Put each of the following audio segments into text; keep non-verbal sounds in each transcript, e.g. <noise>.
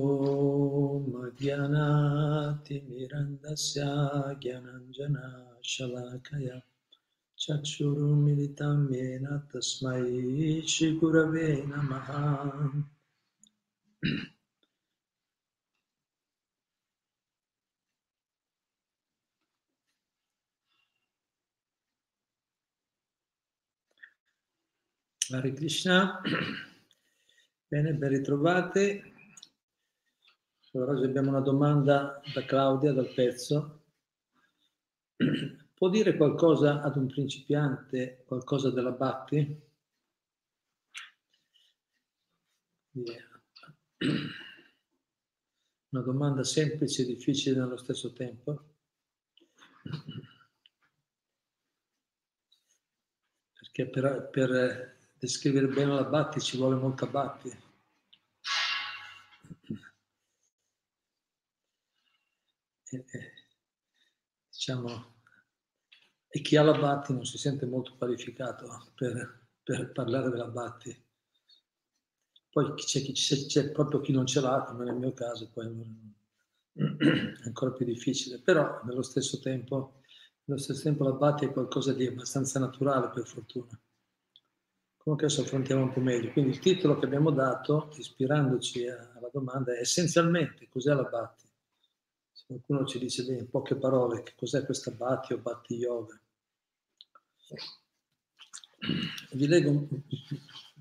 ॐ ज्ञानातिमिरन्दस्य ज्ञानञ्जना शलाकया चक्षुरुमिलितं येन तस्मै श्रीगुरवे नमः Hare Krishna, bene, ben ritrovate. Allora, abbiamo una domanda da Claudia dal pezzo. Può dire qualcosa ad un principiante, qualcosa della Bhakti? Una domanda semplice e difficile nello stesso tempo. Perché per, per descrivere bene la Bhakti ci vuole molta Bhakti. E, e, diciamo, e chi ha la Bhakti non si sente molto qualificato per, per parlare della Bhakti. Poi c'è, c'è, c'è, proprio chi non ce l'ha, come nel mio caso, poi è <clears throat> ancora più difficile. Però nello stesso tempo, nello stesso tempo la Bhakti è qualcosa di abbastanza naturale, per fortuna. Comunque adesso affrontiamo un po' meglio. Quindi il titolo che abbiamo dato, ispirandoci alla domanda, è essenzialmente cos'è la Bhakti? Qualcuno ci dice bene, in poche parole, che cos'è questa Bhakti o Bhakti Yoga? Vi leggo un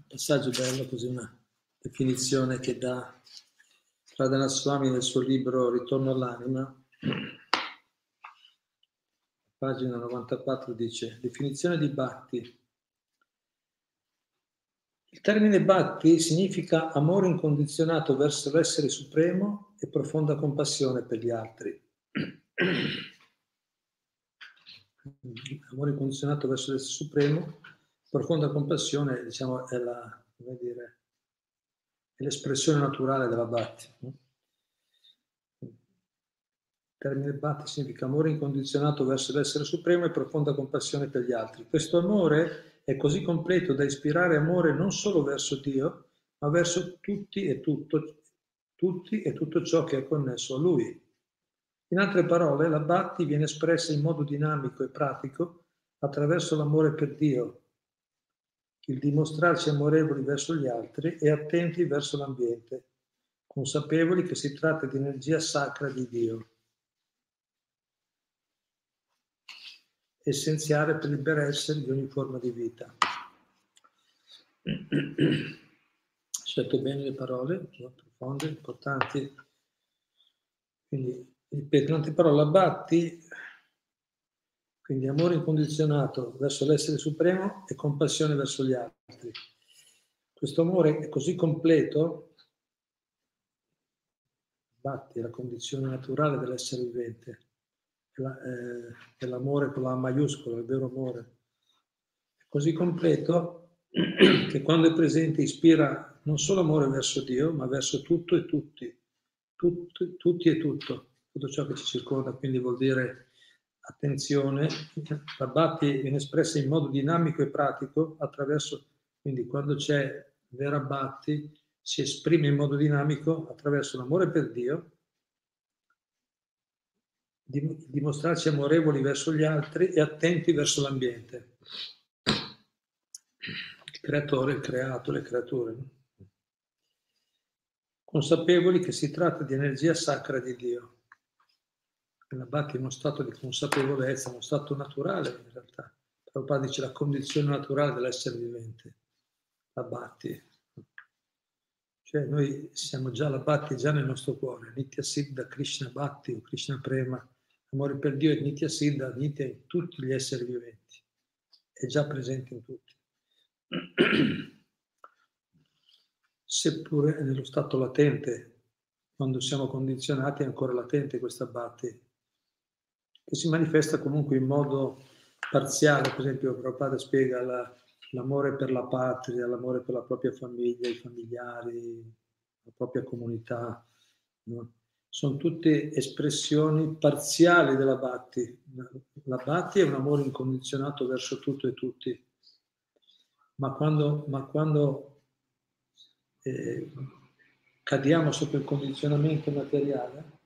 passaggio bello, così una definizione che dà Radhana Swami nel suo libro Ritorno all'anima. Pagina 94 dice, definizione di Bhakti il termine bhakti significa amore incondizionato verso l'essere supremo e profonda compassione per gli altri. amore incondizionato verso l'essere supremo, profonda compassione, diciamo, è, la, dire, è l'espressione naturale della bhakti. Il termine bhakti significa amore incondizionato verso l'essere supremo e profonda compassione per gli altri. Questo amore è così completo da ispirare amore non solo verso Dio, ma verso tutti e tutto, tutti e tutto ciò che è connesso a Lui. In altre parole, la Bhakti viene espressa in modo dinamico e pratico attraverso l'amore per Dio, il dimostrarci amorevoli verso gli altri e attenti verso l'ambiente, consapevoli che si tratta di energia sacra di Dio. essenziale per il benessere di ogni forma di vita. <clears throat> Scelto bene le parole, profonde, importanti. Quindi, ripeto, in altre parole, abbatti, quindi amore incondizionato verso l'essere supremo e compassione verso gli altri. Questo amore è così completo, batti la condizione naturale dell'essere vivente, eh, è l'amore con la maiuscola, il vero amore. È così completo <clears throat> che quando è presente ispira non solo amore verso Dio, ma verso tutto e tutti, tutti, tutti e tutto, tutto ciò che ci circonda, quindi vuol dire attenzione, la viene espressa in modo dinamico e pratico attraverso, quindi quando c'è vera Bhakti si esprime in modo dinamico attraverso l'amore per Dio, dimostrarci amorevoli verso gli altri e attenti verso l'ambiente. Il creatore, il creato, le creature. Consapevoli che si tratta di energia sacra di Dio. La Bhakti è uno stato di consapevolezza, uno stato naturale in realtà. Prabhupada dice la condizione naturale dell'essere vivente. La Bhakti. Cioè noi siamo già la Bhakti già nel nostro cuore. Nitya Siddha Krishna Bhakti o Krishna Prema L'amore per Dio è Nitya Siddha, Nitya in tutti gli esseri viventi, è già presente in tutti. <clears throat> Seppure nello stato latente, quando siamo condizionati, è ancora latente questa bhakti, che si manifesta comunque in modo parziale. Per esempio, Prabhupada spiega la, l'amore per la patria, l'amore per la propria famiglia, i familiari, la propria comunità. No? sono tutte espressioni parziali della Bhakti. La Bhakti è un amore incondizionato verso tutto e tutti, ma quando, ma quando eh, cadiamo sotto il condizionamento materiale,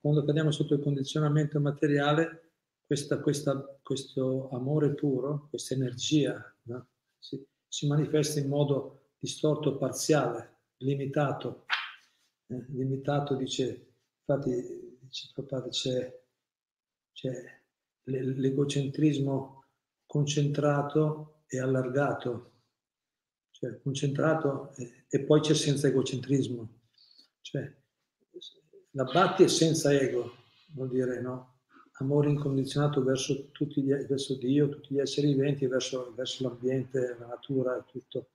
quando cadiamo sotto il condizionamento materiale, questa, questa, questo amore puro, questa energia, no? si, si, manifesta in modo distorto, parziale, limitato. Eh, limitato dice, infatti, dice, c'è, c'è l'egocentrismo concentrato e allargato, cioè concentrato e, e poi c'è senza egocentrismo, cioè la batti è senza ego, vuol dire no? Amore incondizionato verso, tutti gli, verso Dio, tutti gli esseri viventi, verso, verso l'ambiente, la natura e tutto.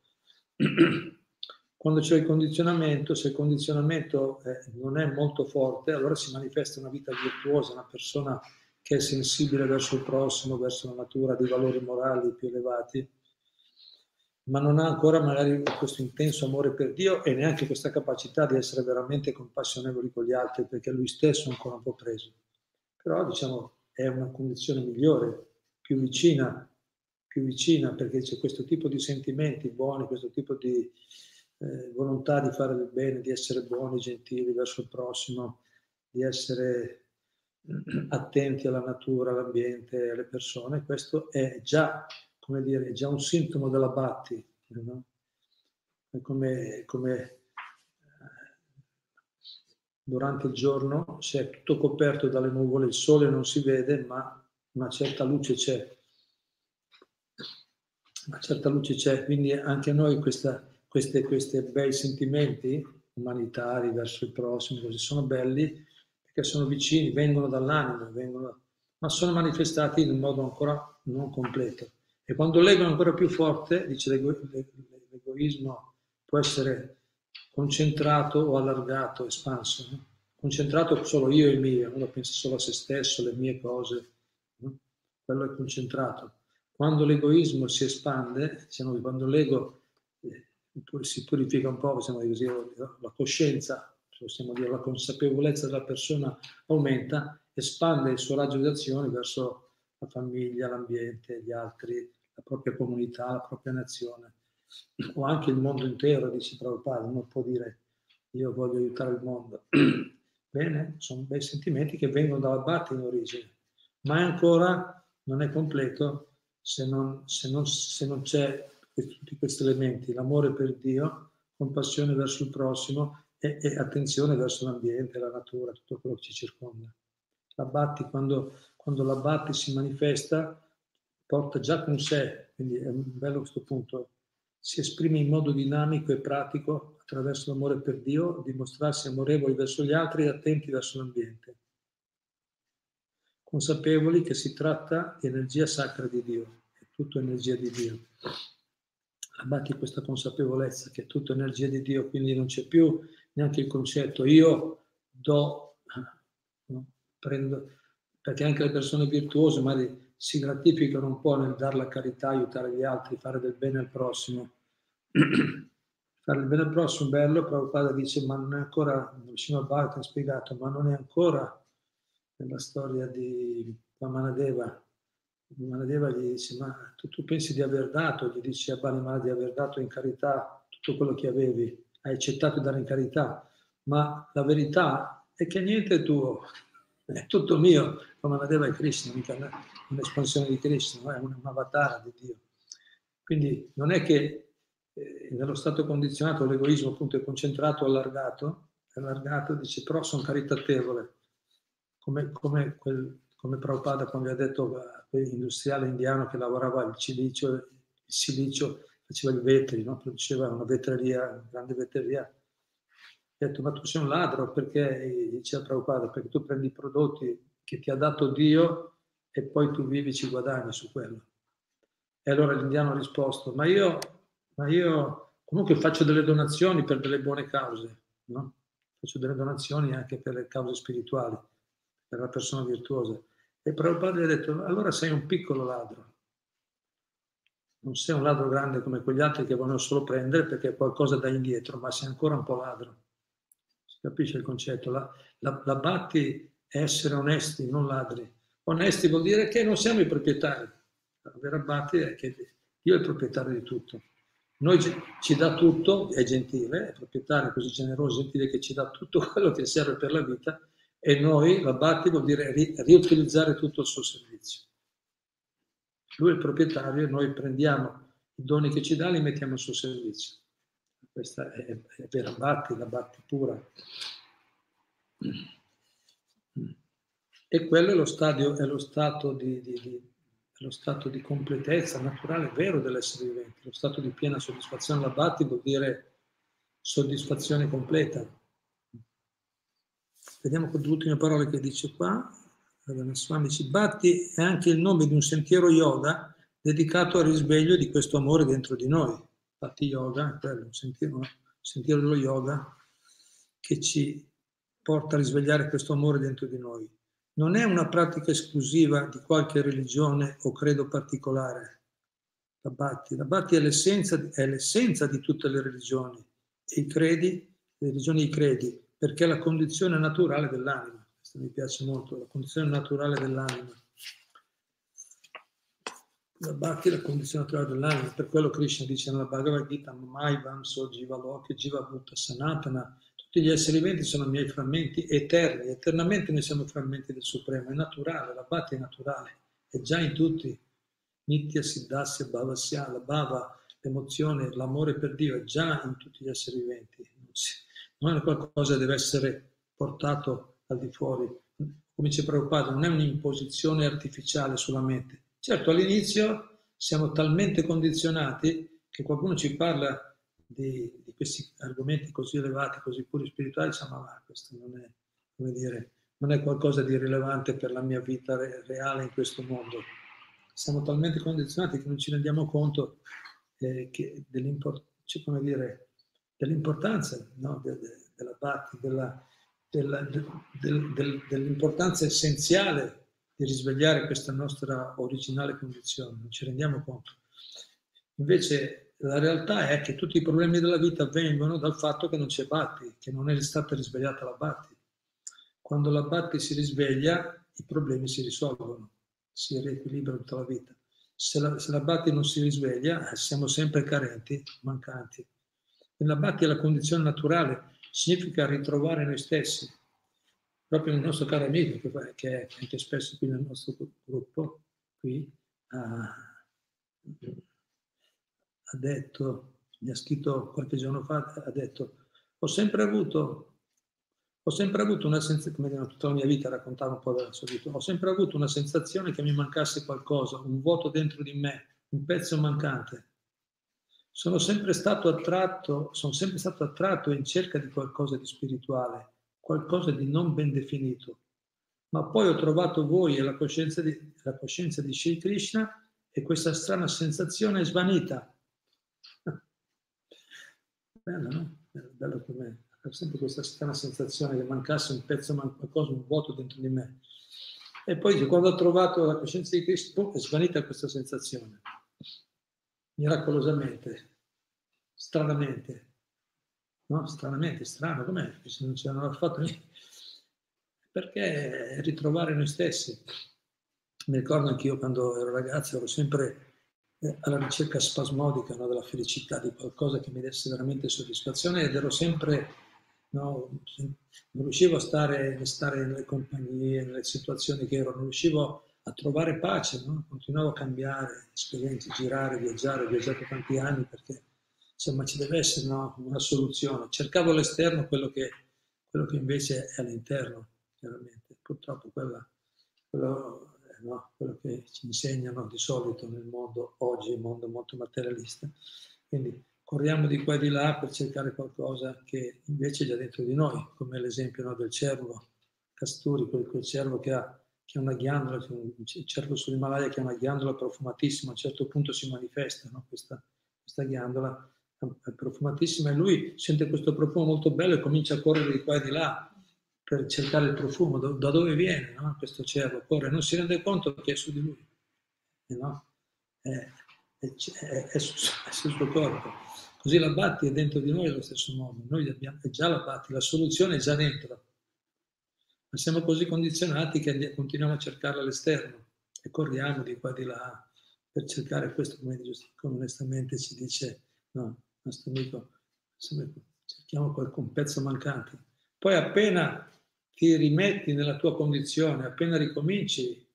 Quando c'è il condizionamento, se il condizionamento eh, non è molto forte, allora si manifesta una vita virtuosa, una persona che è sensibile verso il prossimo, verso la natura, dei valori morali più elevati, ma non ha ancora magari questo intenso amore per Dio e neanche questa capacità di essere veramente compassionevoli con gli altri, perché lui stesso è ancora un po' preso. Però diciamo è una condizione migliore, più vicina, più vicina, perché c'è questo tipo di sentimenti buoni, questo tipo di eh, volontà di fare del bene, di essere buoni, gentili verso il prossimo, di essere attenti alla natura, all'ambiente, alle persone, questo è già, come dire, è già un sintomo della batti. No? come, come eh, durante il giorno se è tutto coperto dalle nuvole, il sole non si vede, ma una certa luce c'è. Una certa luce c'è, quindi anche noi questi bei sentimenti umanitari verso il prossimo, così sono belli, che sono vicini, vengono dall'anima, vengono, ma sono manifestati in un modo ancora non completo. E quando l'ego è ancora più forte, dice l'ego, l'egoismo può essere concentrato o allargato, espanso. No? Concentrato solo io e il mio, uno pensa solo a se stesso, alle mie cose, no? quello è concentrato. Quando l'egoismo si espande, diciamo quando l'ego eh, si purifica un po', diciamo così, la coscienza possiamo dire, la consapevolezza della persona aumenta, espande il suo raggio di azione verso la famiglia, l'ambiente, gli altri, la propria comunità, la propria nazione, o anche il mondo intero, dice Prabhupada, uno può dire io voglio aiutare il mondo. <clears throat> Bene, sono bei sentimenti che vengono dalla Bhakti in origine, ma ancora non è completo se non, se non, se non c'è tutti questi elementi, l'amore per Dio, compassione verso il prossimo e, e attenzione verso l'ambiente, la natura, tutto quello che ci circonda. L'abbatti, quando, quando l'abbatti si manifesta, porta già con sé, quindi è bello questo punto, si esprime in modo dinamico e pratico attraverso l'amore per Dio, dimostrarsi amorevoli verso gli altri e attenti verso l'ambiente, consapevoli che si tratta di energia sacra di Dio, è tutto energia di Dio. Abbatti questa consapevolezza che è tutto energia di Dio, quindi non c'è più neanche il concetto io do, no? prendo, perché anche le persone virtuose magari si gratificano un po' nel dare la carità, aiutare gli altri, fare del bene al prossimo. <clears throat> fare del bene al prossimo, bello, Prabhupada dice, ma non è ancora, vicino a Bhakti ha spiegato, ma non è ancora nella storia di Vamanadeva. Vamanadeva gli dice, ma tu, tu pensi di aver dato, gli dice a Bali di aver dato in carità tutto quello che avevi hai accettato di dare in carità, ma la verità è che niente è tuo, è tutto mio, come la Deva è Krishna, mica un'espansione di Krishna, è un, avatar di Dio. Quindi non è che eh, nello stato condizionato l'egoismo appunto è concentrato, allargato, allargato, dice però sono caritatevole, come, come, quel, come Prabhupada quando ha detto quell'industriale indiano che lavorava il silicio, il silicio faceva i vetri, no? produceva una vetreria, una grande vetreria. Ha detto, ma tu sei un ladro perché, diceva Prabhupada, perché tu prendi i prodotti che ti ha dato Dio e poi tu vivi, ci guadagni su quello. E allora l'indiano ha risposto, ma io, ma io comunque faccio delle donazioni per delle buone cause, no? faccio delle donazioni anche per le cause spirituali, per la persona virtuosa. E Prabhupada gli ha detto, allora sei un piccolo ladro non sei un ladro grande come quegli altri che vogliono solo prendere perché qualcosa da indietro, ma sei ancora un po' ladro. Capisce il concetto? La, la, la batti essere onesti, non ladri. Onesti vuol dire che non siamo i proprietari. La vera batti è che Dio è il proprietario di tutto. Noi ci dà tutto, è gentile, è proprietario così generoso, gentile che ci dà tutto <laughs> quello che serve per la vita e noi, la Bhakti vuol dire ri- riutilizzare tutto il suo servizio. Lui è il proprietario e noi prendiamo i doni che ci dà e li mettiamo al suo servizio. Questa è, è vera Bhakti, la Bhakti pura. E quello è lo, stadio, è lo stato di, di, di lo stato di completezza naturale vero dell'essere vivente, lo stato di piena soddisfazione. La Bhakti vuol dire soddisfazione completa. Vediamo con le ultime parole che dice qua. Swami dice, Bhakti è anche il nome di un sentiero yoga dedicato al risveglio di questo amore dentro di noi. Bhakti yoga quello, un sentiero, un sentiero yoga che ci porta a risvegliare questo amore dentro di noi non è una pratica esclusiva di qualche religione o credo particolare. La Bhatti, la Bhatti è, l'essenza, è l'essenza di tutte le religioni e i credi, le religioni e i credi, perché è la condizione naturale dell'anima. Questo mi piace molto, la condizione naturale dell'anima. La Bhakti è la condizione naturale dell'anima, per quello Krishna dice nella Bhagavad Gita, Mai Vamso Jiva Loki Jiva Bhutta Sanatana, tutti gli esseri viventi sono miei frammenti eterni, eternamente noi siamo frammenti del Supremo, è naturale, la Bhakti è naturale, è già in tutti. Nitya, Siddhasya, Bhavasya, la Bhava, l'emozione, l'amore per Dio è già in tutti gli esseri viventi. Non è qualcosa che deve essere portato al di fuori. Come dice Prabhupada, non è un'imposizione artificiale sulla mente. Certo, all'inizio siamo talmente condizionati che qualcuno ci parla di, di, questi argomenti così elevati, così puri spirituali, diciamo, ma questo non è, come dire, non è qualcosa di rilevante per la mia vita re, reale in questo mondo. Siamo talmente condizionati che non ci rendiamo conto eh, dell'import, cioè, dire, dell'importanza no? de, de, della Bhakti, della, della, de, dell'importanza essenziale di risvegliare questa nostra originale condizione, non ci rendiamo conto. Invece la realtà è che tutti i problemi della vita avvengono dal fatto che non c'è Batti, che non è stata risvegliata la Batti. Quando la Batti si risveglia, i problemi si risolvono, si riequilibra tutta la vita. Se la, se la Batti non si risveglia, eh, siamo sempre carenti, mancanti. La Batti è la condizione naturale, significa ritrovare noi stessi. Proprio il nostro caro amico, che, che è anche spesso qui nel nostro gruppo, qui, uh, ha detto, mi ha scritto qualche giorno fa, ha detto, ho sempre avuto, ho sempre avuto una sensazione, come tutta la mia vita raccontava un po' della sua vita, ho sempre avuto una sensazione che mi mancasse qualcosa, un vuoto dentro di me, un pezzo mancante. Sono sempre stato attratto, sono sempre stato attratto in cerca di qualcosa di spirituale, qualcosa di non ben definito. Ma poi ho trovato voi e la coscienza di, la coscienza di Shri Krishna e questa strana sensazione è svanita <laughs> Bello, no? Bello me. Ho sempre questa strana sensazione che mancasse un pezzo, qualcosa, un vuoto dentro di me. E poi quando ho trovato la coscienza di Cristo, è svanita questa sensazione. Miracolosamente, stranamente. No, stranamente, strano, com'è? Non ce l'hanno fatto niente. Perché ritrovare noi stessi. Mi ricordo anch'io quando ero ragazzo, ero sempre alla ricerca spasmodica no, della felicità, di qualcosa che mi desse veramente soddisfazione ed ero sempre, no, non riuscivo a stare, stare, nelle compagnie, nelle situazioni che ero, non riuscivo a trovare pace, no? continuavo a cambiare esperienze, girare, viaggiare, ho viaggiato tanti anni perché insomma ci deve essere una soluzione. Cercavo all'esterno quello che, quello che invece è all'interno, chiaramente. Purtroppo quella, quello no? quello che ci insegnano di solito nel mondo oggi, un mondo molto materialista. Quindi corriamo di qua e di là per cercare qualcosa che invece è già dentro di noi, come l'esempio no, del cervo Casturi, quel, quel cervo che ha, che ha una ghiandola, un cervo sull'Himalaya che ha una ghiandola profumatissima, a un certo punto si manifesta no, questa, questa ghiandola profumatissima e lui sente questo profumo molto bello e comincia a correre di qua e di là per cercare il profumo, da dove viene no? questo cervo, corre, non si rende conto che è su di lui, no? è, è, è, è, su, è, sul suo corpo. Così la Batti è dentro di noi allo stesso modo, noi abbiamo, è già la Batti, la soluzione è già dentro, ma siamo così condizionati che continuiamo a cercarla all'esterno e corriamo di qua e di là per cercare questo, come, come onestamente ci dice no, nostro amico, cerchiamo qualche pezzo mancante. Poi appena ti rimetti nella tua condizione, appena ricominci,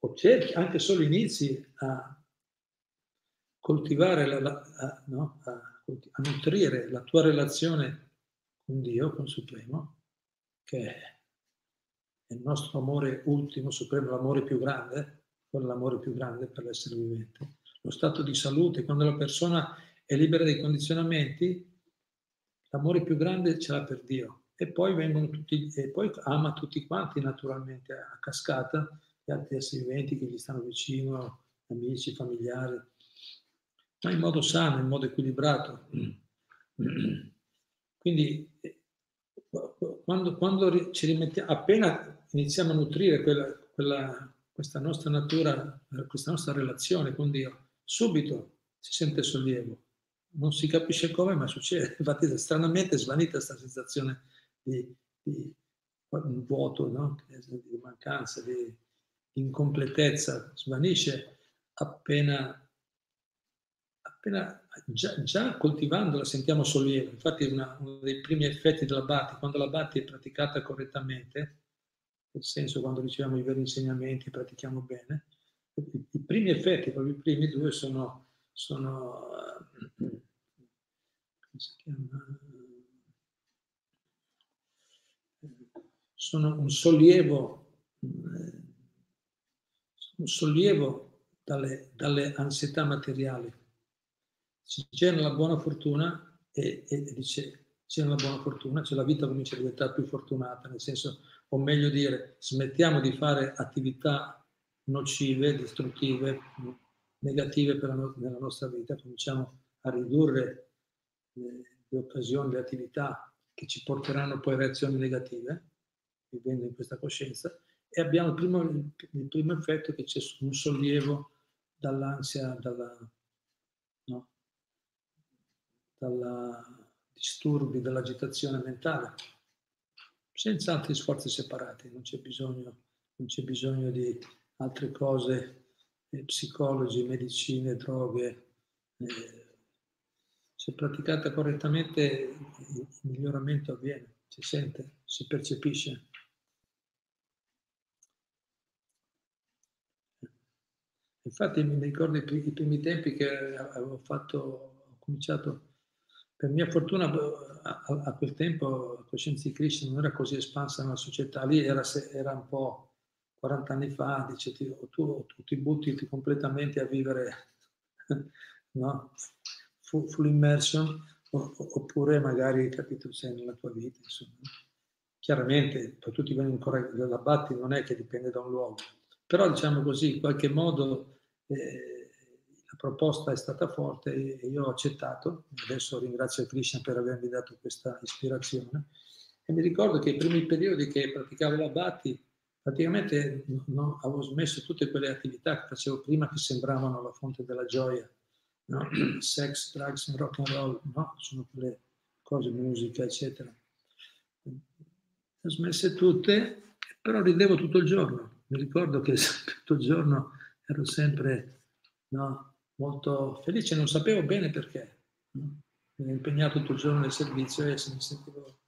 o cerchi, anche solo inizi a coltivare, la, la, a, no, a, a nutrire la tua relazione con Dio, con Supremo, che è il nostro amore ultimo, supremo, l'amore più grande, quello l'amore più grande per l'essere vivente. Lo stato di salute, quando la persona è libera dai condizionamenti, l'amore più grande ce l'ha per Dio. E poi vengono tutti, e poi ama tutti quanti naturalmente a cascata, gli altri esseri viventi che gli stanno vicino, amici, familiari, ma in modo sano, in modo equilibrato. <clears throat> Quindi quando, quando ci rimettiamo, appena iniziamo a nutrire quella, quella, questa nostra natura, questa nostra relazione con Dio, subito si sente sollievo. Non si capisce come, ma succede. <laughs> Infatti, stranamente è svanita questa sensazione di, di vuoto, no? di mancanza, di, incompletezza. Svanisce appena appena già, già coltivandola sentiamo sollievo. Infatti una, uno dei primi effetti della Bhatti, quando la Bhatti è praticata correttamente, nel senso quando riceviamo i veri insegnamenti, pratichiamo bene, i, i primi effetti, proprio i primi due sono, sono come si chiama? sono un sollievo, un sollievo dalle, dalle ansietà materiali si c'è la buona fortuna e, e dice c'è la buona fortuna, cioè la vita comincia a diventare più fortunata, nel senso, o meglio dire, smettiamo di fare attività nocive, distruttive, negative per la no- nella nostra vita, cominciamo a ridurre le, occasioni, le attività che ci porteranno poi a reazioni negative, vivendo in questa coscienza, e abbiamo il primo, il primo effetto che c'è un sollievo dall'ansia, dalla, no? dai disturbi, dall'agitazione mentale, senza altri sforzi separati, non c'è bisogno, non c'è bisogno di altre cose, eh, psicologi, medicine, droghe. Eh, se praticata correttamente il miglioramento avviene, si sente, si percepisce. Infatti mi ricordo i primi tempi che avevo fatto, ho cominciato per mia fortuna a, quel tempo la coscienza di Krishna non era così espansa nella società, lì era, era un po' 40 anni fa, dice tu, tu, tu ti butti completamente a vivere <laughs> no? Full, immersion oppure magari capito sei nella tua vita insomma. chiaramente poi tutti vengono ancora la batti non è che dipende da un luogo però diciamo così in qualche modo eh, la proposta è stata forte e io ho accettato. Adesso ringrazio Krishna per avermi dato questa ispirazione. E mi ricordo che i primi periodi che praticavo la Bhatti, praticamente no, avevo smesso tutte quelle attività che facevo prima che sembravano la fonte della gioia. No? <clears throat> Sex, drugs rock and roll, no? sono quelle cose, musica, eccetera. Le ho smesse tutte, però ridevo tutto il giorno. Mi ricordo che <laughs> tutto il giorno ero sempre no, molto felice, non sapevo bene perché. Mi ero impegnato tutto il giorno nel servizio e mi sentivo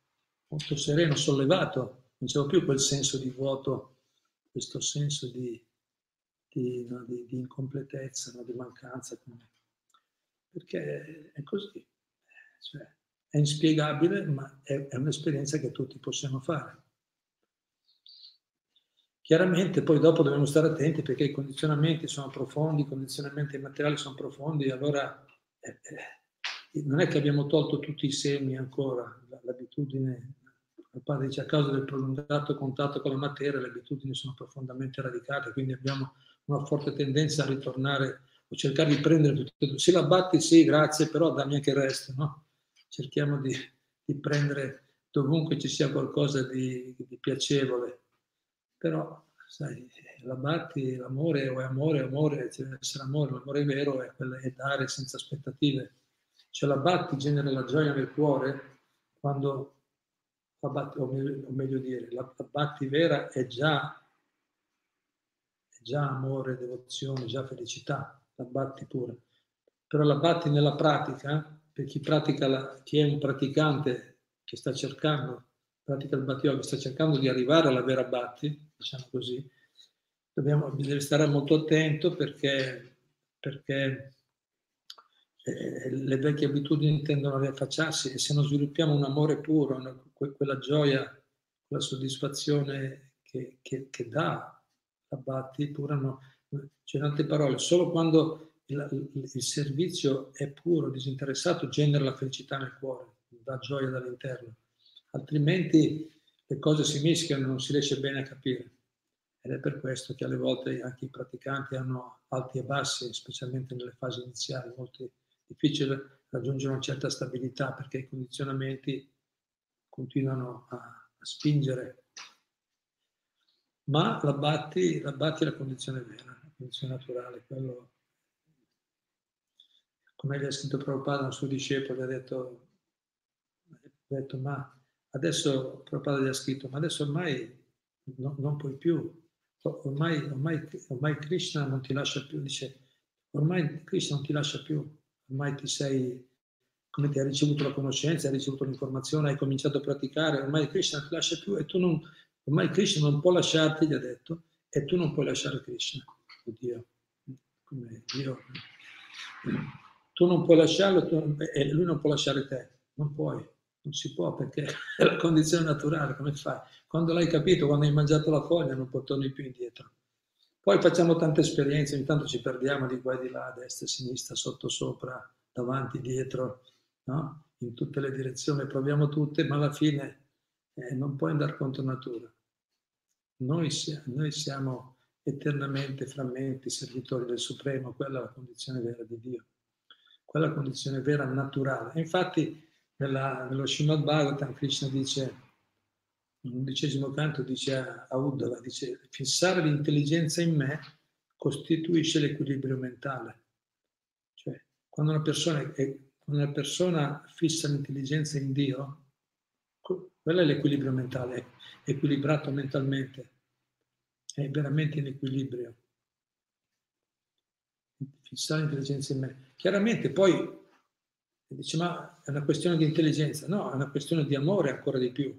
molto sereno, sollevato, non c'avevo più quel senso di vuoto, questo senso di, di, no, di, di incompletezza, no, di mancanza. Perché è così, cioè, è inspiegabile, ma è, è un'esperienza che tutti possiamo fare. Chiaramente poi dopo dobbiamo stare attenti perché i condizionamenti sono profondi, i condizionamenti materiali sono profondi, allora eh, eh, non è che abbiamo tolto tutti i semi ancora, l'abitudine, il padre dice a causa del prolungato contatto con la materia le abitudini sono profondamente radicate, quindi abbiamo una forte tendenza a ritornare o cercare di prendere tutto. Se la batti sì, grazie, però dammi anche il resto, no? Cerchiamo di, di prendere dovunque ci sia qualcosa di, di piacevole però sai, la batti, l'amore o è amore, amore, deve essere amore, l'amore vero è, è dare senza aspettative. Cioè la batti genera la gioia nel cuore quando batti, o, meglio, o meglio dire, la, la batti vera è già, è già amore, devozione, già felicità, la batti pure. però la batti nella pratica, per chi, pratica la, chi è un praticante che sta cercando, pratica il batti yoga, sta cercando di arrivare alla vera batti, diciamo così, dobbiamo, bisogna stare molto attento perché, perché eh, le vecchie abitudini tendono a riaffacciarsi e se non sviluppiamo un amore puro, una, quella gioia, quella soddisfazione che, che, che dà la batti, pura no, cioè, in altre parole, solo quando il, il, servizio è puro, disinteressato, genera la felicità nel cuore, dà gioia dall'interno. Altrimenti le cose si mischiano e non si riesce bene a capire. Ed è per questo che alle volte anche i praticanti hanno alti e bassi, specialmente nelle fasi iniziali, molto difficile raggiungere una certa stabilità perché i condizionamenti continuano a, a spingere. Ma la batti, la batti è la condizione vera condizione naturale, quello, come gli ha scritto Prabhupada, un suo discepolo, ha detto, detto ma adesso Prabhupada gli ha scritto, ma adesso ormai no, non puoi più, ormai, ormai, ormai Krishna non ti lascia più, dice, ormai Krishna non ti lascia più, ormai ti sei, come ti hai ricevuto la conoscenza, hai ricevuto l'informazione, hai cominciato a praticare, ormai Krishna non ti lascia più e tu non, ormai Krishna non può lasciarti, gli ha detto, e tu non puoi lasciare Krishna. Dio, come Dio. Tu non puoi lasciarlo tu, e lui non può lasciare te, non puoi, non si può perché <laughs> è la condizione naturale, come fai? Quando l'hai capito, quando hai mangiato la foglia, non puoi tornare più indietro. Poi facciamo tante esperienze, ogni tanto ci perdiamo di qua e di là, a destra, a sinistra, sotto, sopra, davanti, dietro, no? in tutte le direzioni, proviamo tutte, ma alla fine eh, non puoi andare contro natura. Noi, noi siamo eternamente frammenti, servitori del Supremo, quella è la condizione vera di Dio, quella è la condizione vera naturale. E infatti nella, nello Srimad Bhagavatam Krishna dice, nell'undicesimo canto dice a Uddhava, dice fissare l'intelligenza in me costituisce l'equilibrio mentale. Cioè, quando una persona, è, quando una persona fissa l'intelligenza in Dio, quello è l'equilibrio mentale, è equilibrato mentalmente è veramente in equilibrio. Fissare l'intelligenza in me. Chiaramente poi dice ma è una questione di intelligenza, no, è una questione di amore ancora di più,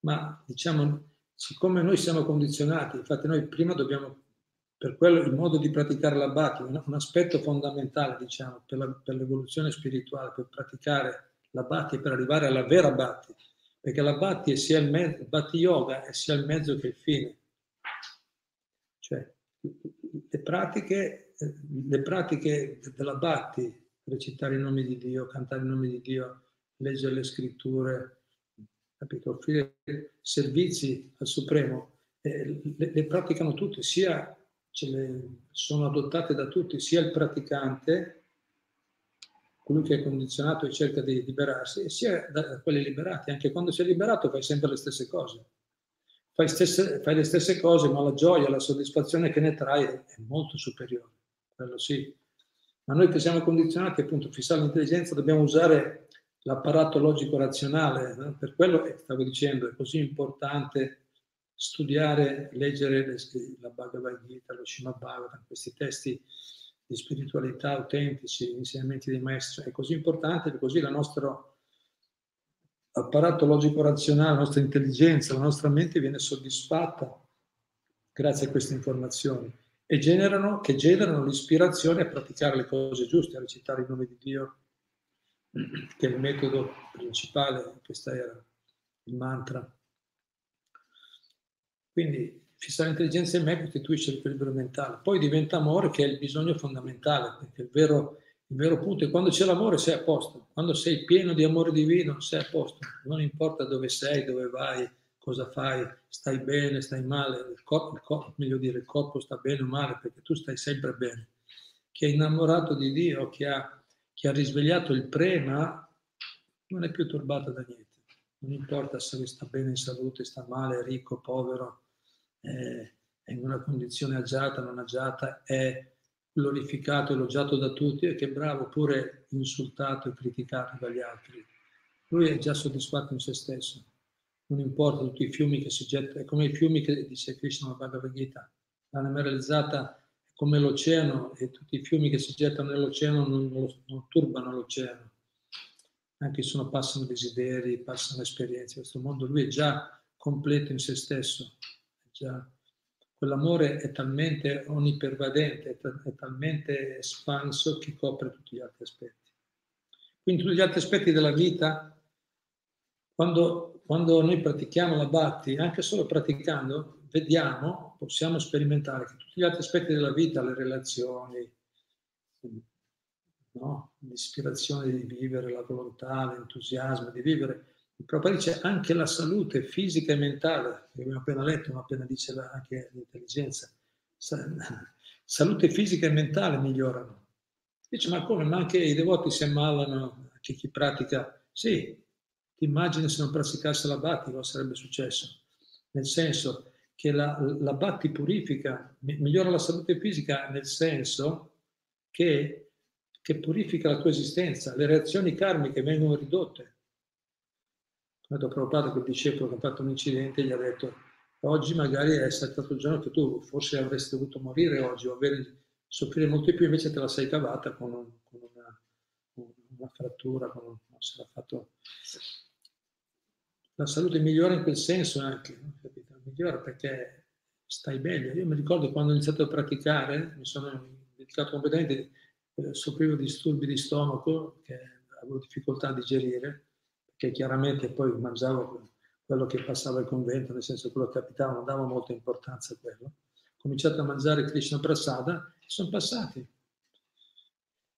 ma diciamo, siccome noi siamo condizionati, infatti noi prima dobbiamo, per quello il modo di praticare la bhakti, un aspetto fondamentale diciamo, per, la, per l'evoluzione spirituale, per praticare la bhakti, per arrivare alla vera bhakti, perché la bhakti è sia il mezzo, bhakti yoga è sia il mezzo che il fine. Cioè, le pratiche, le pratiche della Bhatti, recitare i nomi di Dio, cantare i nomi di Dio, leggere le scritture, capito? offrire servizi al Supremo, eh, le, le, praticano tutti, sia le, sono adottate da tutti, sia il praticante, colui che è condizionato e cerca di liberarsi, sia da quelli liberati. Anche quando sei liberato fai sempre le stesse cose fai, stesse, fai, le stesse cose, ma la gioia, la soddisfazione che ne trai è, molto superiore, quello sì. Ma noi che siamo condizionati appunto fissare l'intelligenza dobbiamo usare l'apparato logico-razionale, no? per quello che stavo dicendo è così importante studiare, leggere le, la Bhagavad Gita, lo Srimad Bhagavatam, questi testi di spiritualità autentici, insegnamenti dei maestri, è così importante perché così la nostra apparato logico-razionale, la nostra intelligenza, la nostra mente viene soddisfatta grazie a queste informazioni e generano, che generano l'ispirazione a praticare le cose giuste, a recitare il nome di Dio, che è il metodo principale, questo era il mantra. Quindi fissare l'intelligenza in me costituisce l'equilibrio mentale. Poi diventa amore che è il bisogno fondamentale, perché il vero il vero punto è quando c'è l'amore sei a posto, quando sei pieno di amore divino sei a posto, non importa dove sei, dove vai, cosa fai, stai bene, stai male, il corpo, il corpo, meglio dire il corpo sta bene o male perché tu stai sempre bene. Chi è innamorato di Dio, chi ha, chi ha risvegliato il prema, non è più turbato da niente. Non importa se sta bene in salute, sta male, ricco, povero, è in una condizione agiata, non agiata, è glorificato, elogiato da tutti e che bravo, oppure insultato e criticato dagli altri. Lui è già soddisfatto in se stesso. Non importa tutti i fiumi che si gettano, è come i fiumi che dice Krishna Bhagavad Gita. L'anima realizzata è come l'oceano e tutti i fiumi che si gettano nell'oceano non, non turbano l'oceano. Anche se passano desideri, passano esperienze. Questo mondo lui è già completo in se stesso. Già, quell'amore è talmente onnipervadente, è, è talmente espanso che copre tutti gli altri aspetti. Quindi tutti gli altri aspetti della vita quando, quando noi pratichiamo la Bhakti, anche solo praticando, vediamo, possiamo sperimentare che tutti gli altri aspetti della vita, le relazioni, no? l'ispirazione di vivere, la volontà, l'entusiasmo di vivere, il Prabhupada dice anche la salute fisica e mentale, che abbiamo appena letto, ma appena dice anche l'intelligenza, <laughs> salute fisica e mentale migliorano. Dice, ma come? Ma anche i devoti si ammalano, anche chi pratica, sì, ti immagini se non praticasse la Bhakti cosa sarebbe successo? Nel senso che la, la Bhakti purifica, migliora la salute fisica nel senso che, che purifica la tua esistenza, le reazioni karmiche vengono ridotte. Ho Prabhupada, quel discepolo che ha fatto un incidente, gli ha detto oggi magari è stato il giorno che tu forse avresti dovuto morire oggi o avere, soffrire molto di più, invece te la sei cavata con, con una, una, frattura, con non se l'ha fatto la salute migliora in quel senso anche, capito? migliora perché stai meglio. Io mi ricordo quando ho iniziato a praticare, mi sono dedicato completamente, eh, soffrivo di disturbi di stomaco che avevo difficoltà a digerire, perché chiaramente poi mangiavo quello che passava al convento, nel senso quello che capitava, non davo molta importanza a quello. Ho cominciato a mangiare Krishna Prasada e sono passati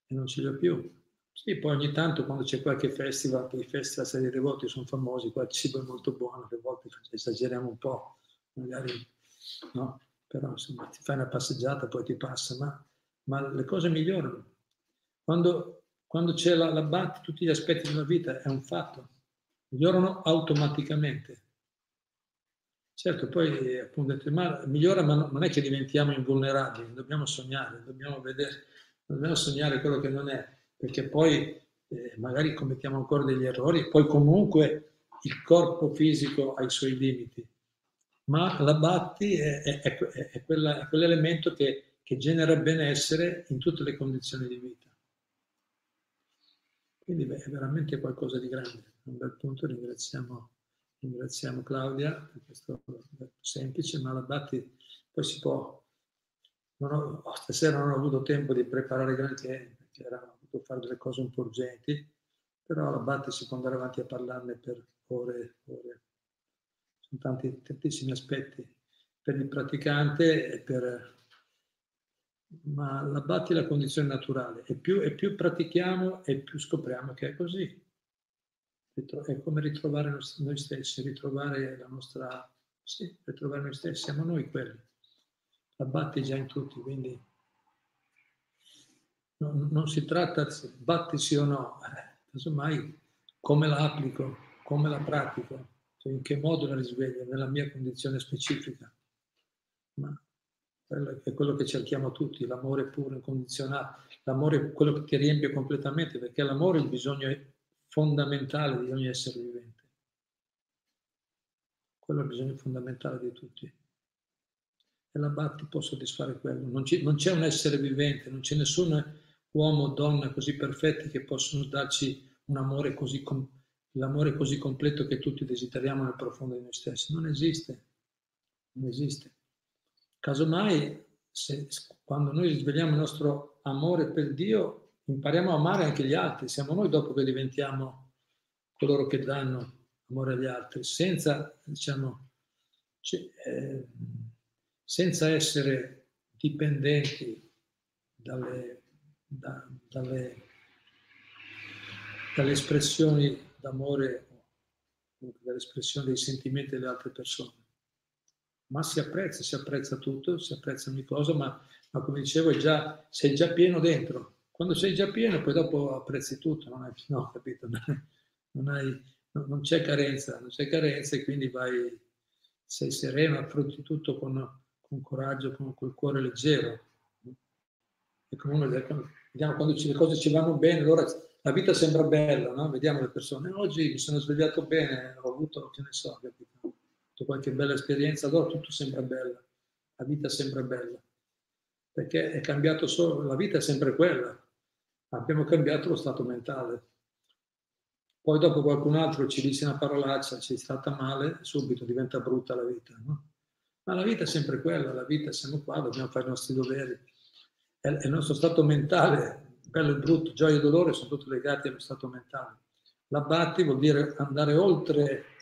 e non ce li ho più. Sì, poi ogni tanto quando c'è qualche festival, per i festival Serie Devoti sono famosi, qua il cibo è molto buono, a volte esageriamo un po', magari, no? Però insomma ti fai una passeggiata, poi ti passa, ma, ma le cose migliorano. Quando, quando c'è la, la BAT, tutti gli aspetti della vita è un fatto, migliorano automaticamente. Certo, poi appunto, ma migliora, ma non è che diventiamo invulnerabili, dobbiamo sognare, dobbiamo vedere, dobbiamo sognare quello che non è perché poi eh, magari commettiamo ancora degli errori, poi comunque il corpo fisico ha i suoi limiti, ma la Bhakti è, è, è, è quella, quell'elemento che, che genera benessere in tutte le condizioni di vita. Quindi beh, è veramente qualcosa di grande. Un bel punto ringraziamo, ringraziamo Claudia per questo semplice, ma la Bhakti poi si può... Non ho, stasera non ho avuto tempo di preparare granché, perché era può fare delle cose un po' urgenti, però la Bhatti si può andare avanti a parlarne per ore e ore. Sono tanti, tantissimi aspetti per il praticante e per... Ma la Bhatti è la condizione naturale e più, e più pratichiamo e più scopriamo che è così. È come ritrovare noi stessi, ritrovare la nostra... Sì, ritrovare noi stessi, siamo noi quelli. La Bhatti è già in tutti, quindi non, non si tratta di batti sì o no, eh, casomai come la applico, come la pratico, cioè in che modo la risveglio nella mia condizione specifica. Ma è quello che cerchiamo tutti, l'amore puro, incondizionato, l'amore è quello che riempie completamente, perché l'amore è il bisogno fondamentale di ogni essere vivente. Quello è il bisogno fondamentale di tutti. E la Bhakti può soddisfare quello. Non, non c'è un essere vivente, non c'è nessuno uomo o donna così perfetti che possono darci un amore così, l'amore così completo che tutti desideriamo nel profondo di noi stessi. Non esiste, non esiste. Casomai, se, quando noi svegliamo il nostro amore per Dio, impariamo a amare anche gli altri. Siamo noi dopo che diventiamo coloro che danno amore agli altri, senza, diciamo, cioè, eh, senza essere dipendenti dalle da, dalle, dalle espressioni d'amore, dalle espressioni dei sentimenti delle altre persone. Ma si apprezza, si apprezza tutto, si apprezza ogni cosa, ma, ma come dicevo, già, sei già pieno dentro. Quando sei già pieno, poi dopo apprezzi tutto, non hai, no, capito? Non, hai, non c'è carenza, non c'è carenza e quindi vai, sei sereno, affronti tutto con, con coraggio, con quel cuore leggero. E comunque vediamo quando ci, le cose ci vanno bene, allora la vita sembra bella, no? Vediamo le persone. Oggi mi sono svegliato bene, ho avuto, che ne so, capito? Qualche bella esperienza, allora tutto sembra bello, la vita sembra bella. perché è cambiato solo, la vita è sempre quella, abbiamo cambiato lo stato mentale. Poi dopo qualcun altro ci dice una parolaccia, ci tratta male, subito diventa brutta la vita. No? Ma la vita è sempre quella, la vita siamo qua, dobbiamo fare i nostri doveri. È, è il nostro stato mentale, bello e brutto, gioia e dolore sono tutti legati allo stato mentale. L'abbatti vuol dire andare oltre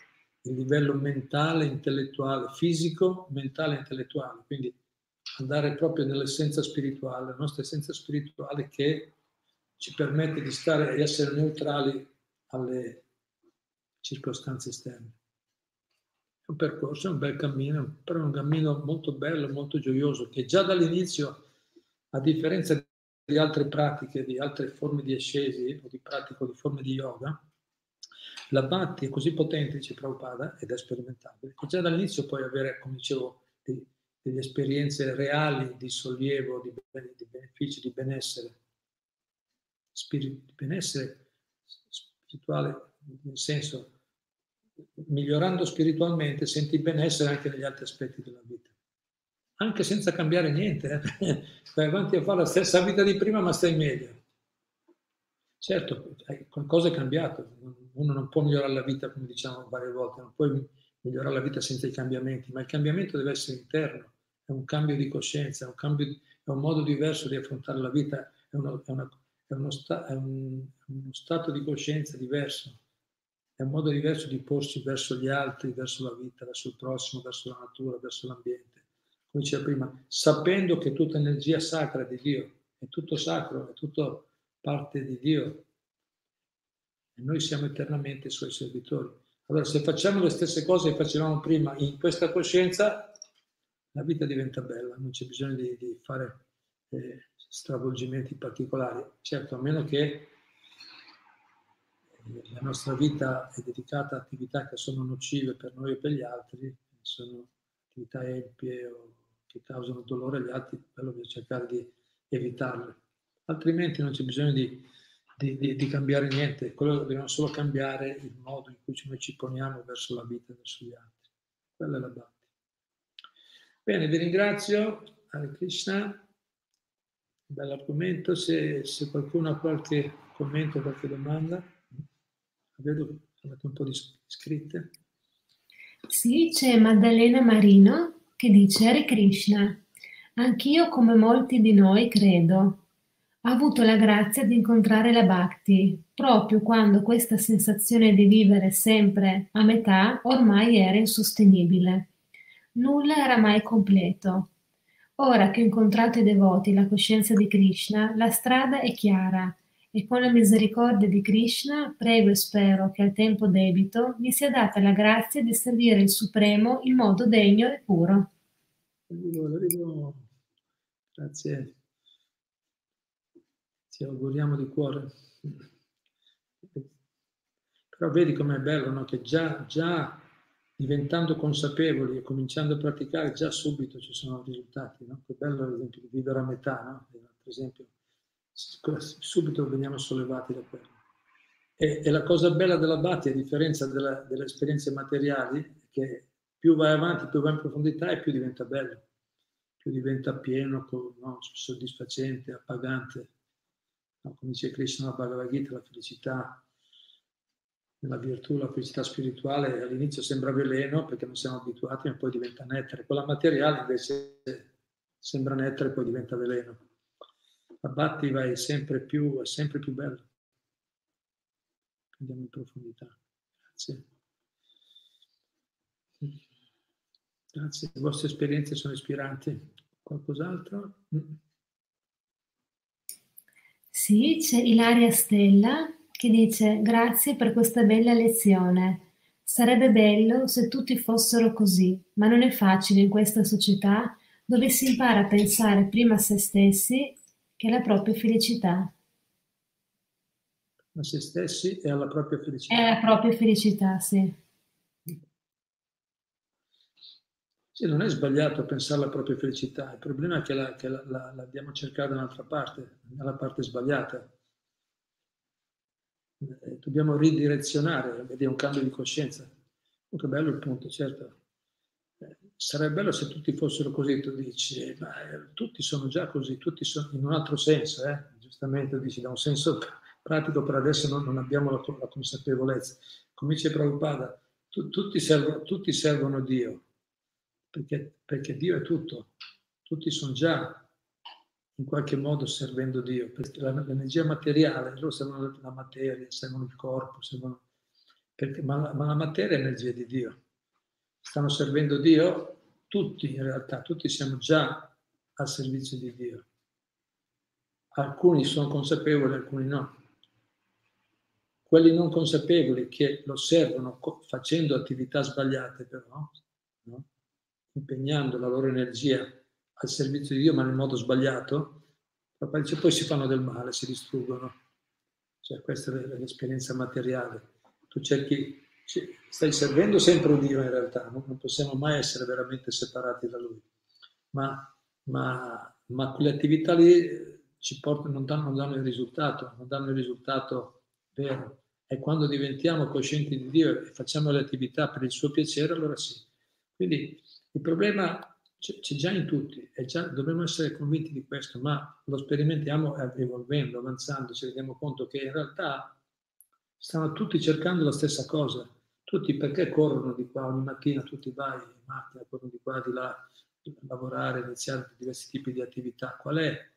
il livello mentale, intellettuale, fisico, mentale e intellettuale, quindi andare proprio nell'essenza spirituale, la nostra essenza spirituale che ci permette di stare e essere neutrali alle circostanze esterne. È un percorso, è un bel cammino, però è un cammino molto bello, molto gioioso, che già dall'inizio, a differenza di altre pratiche, di altre forme di ascesi o di pratico di forme di yoga, la Bhatti è così potente, dice Prabhupada, ed è sperimentabile, che già dall'inizio puoi avere, come dicevo, dei, delle esperienze reali di sollievo, di, di benefici, di benessere, spirit, benessere spirituale, nel senso, migliorando spiritualmente, senti benessere anche negli altri aspetti della vita. Anche senza cambiare niente, eh? avanti a fare la stessa vita di prima, ma stai meglio. Certo, qualcosa è cambiato, uno non può migliorare la vita, come diciamo varie volte, non puoi migliorare la vita senza i cambiamenti, ma il cambiamento deve essere interno, è un cambio di coscienza, è un, cambio, è un modo diverso di affrontare la vita, è, uno, è, una, è, uno, sta, un, uno stato di coscienza diverso, è un modo diverso di porsi verso gli altri, verso la vita, verso il prossimo, verso la natura, verso l'ambiente. Come diceva prima, sapendo che tutta energia sacra di Dio, è tutto sacro, è tutto parte di Dio, e noi siamo eternamente suoi servitori. Allora, se facciamo le stesse cose che facevamo prima in questa coscienza, la vita diventa bella, non c'è bisogno di, di fare eh, stravolgimenti particolari. Certo, a meno che eh, la nostra vita è dedicata a attività che sono nocive per noi e per gli altri, sono attività empie o che causano dolore agli altri, quello bisogna cercare di evitarle. Altrimenti non c'è bisogno di di, di, di, cambiare niente, quello dobbiamo solo cambiare il modo in cui noi ci poniamo verso la vita e verso gli altri. Quella è la base. Bene, vi ringrazio. Hare Krishna, bell'argomento. Se, se qualcuno ha qualche commento, qualche domanda, vedo avete un po' di scritte. Sì, c'è Maddalena Marino che dice Hare Krishna. Anch'io, come molti di noi, credo ha avuto la grazia di incontrare la Bhakti, proprio quando questa sensazione di vivere sempre a metà ormai era insostenibile. Nulla era mai completo. Ora che ho incontrato i devoti la coscienza di Krishna, la strada è chiara e con la misericordia di Krishna prego e spero che al tempo debito mi sia data la grazia di servire il Supremo in modo degno e puro. Grazie ci auguriamo di cuore. Però vedi com'è bello, no? che già, già, diventando consapevoli e cominciando a praticare, già subito ci sono risultati. No? Che bello, ad esempio, vivere a metà, no? per esempio, subito veniamo sollevati da quello. E, e la cosa bella della Bhatti, a differenza della, delle esperienze materiali, è che più vai avanti, più vai in profondità e più diventa bello, più diventa pieno, no? soddisfacente, appagante no? come dice Krishna Bhagavad Gita, la felicità nella virtù, la felicità spirituale all'inizio sembra veleno perché non siamo abituati, ma poi diventa nettare. Quella materiale invece sembra nettare e poi diventa veleno. La battiva è sempre più, è sempre più bella. Andiamo in profondità. Grazie. Grazie, le vostre esperienze sono ispiranti. Qualcos'altro? Sì, c'è Ilaria Stella che dice grazie per questa bella lezione. Sarebbe bello se tutti fossero così, ma non è facile in questa società dove si impara a pensare prima a se stessi che alla propria felicità. A se stessi e alla propria felicità. E alla propria felicità, sì. Sì, non è sbagliato pensare alla propria felicità, il problema è che la, che la, la, la andiamo da un'altra parte, nella parte sbagliata. Eh, dobbiamo ridirezionare, vedi, è un cambio di coscienza. Comunque bello il punto, certo. Eh, sarebbe bello se tutti fossero così, tu dici, ma eh, tutti sono già così, tutti sono in un altro senso, eh? giustamente dici, da un senso pratico per adesso non, non abbiamo la, la, consapevolezza. Come dice Prabhupada, tu, tutti, servono, tutti servono Dio, perché, perché Dio è tutto, tutti sono già in qualche modo servendo Dio, perché l'energia materiale, loro servono la materia, servono il corpo, servono, perché, ma, la, ma la materia è energia di Dio stanno servendo Dio, tutti in realtà, tutti siamo già al servizio di Dio. Alcuni sono consapevoli, alcuni no. Quelli non consapevoli che lo servono facendo attività sbagliate però, no? Impegnando la loro energia al servizio di Dio ma nel modo sbagliato, poi si fanno del male, si distruggono. Cioè, questa è l'esperienza materiale. Tu cerchi stai servendo sempre Dio in realtà, non possiamo mai essere veramente separati da Lui, ma, ma, ma quelle attività lì ci portano, non, danno, non danno il risultato, non danno il risultato vero. E quando diventiamo coscienti di Dio e facciamo le attività per il suo piacere, allora sì. Quindi il problema c'è, già in tutti, già, dobbiamo essere convinti di questo, ma lo sperimentiamo evolvendo, avanzando, ci rendiamo conto che in realtà stanno tutti cercando la stessa cosa tutti perché corrono di qua ogni mattina, tutti vai in macchina, corrono di qua, di là, lavorare, iniziare diversi tipi di attività. Qual è?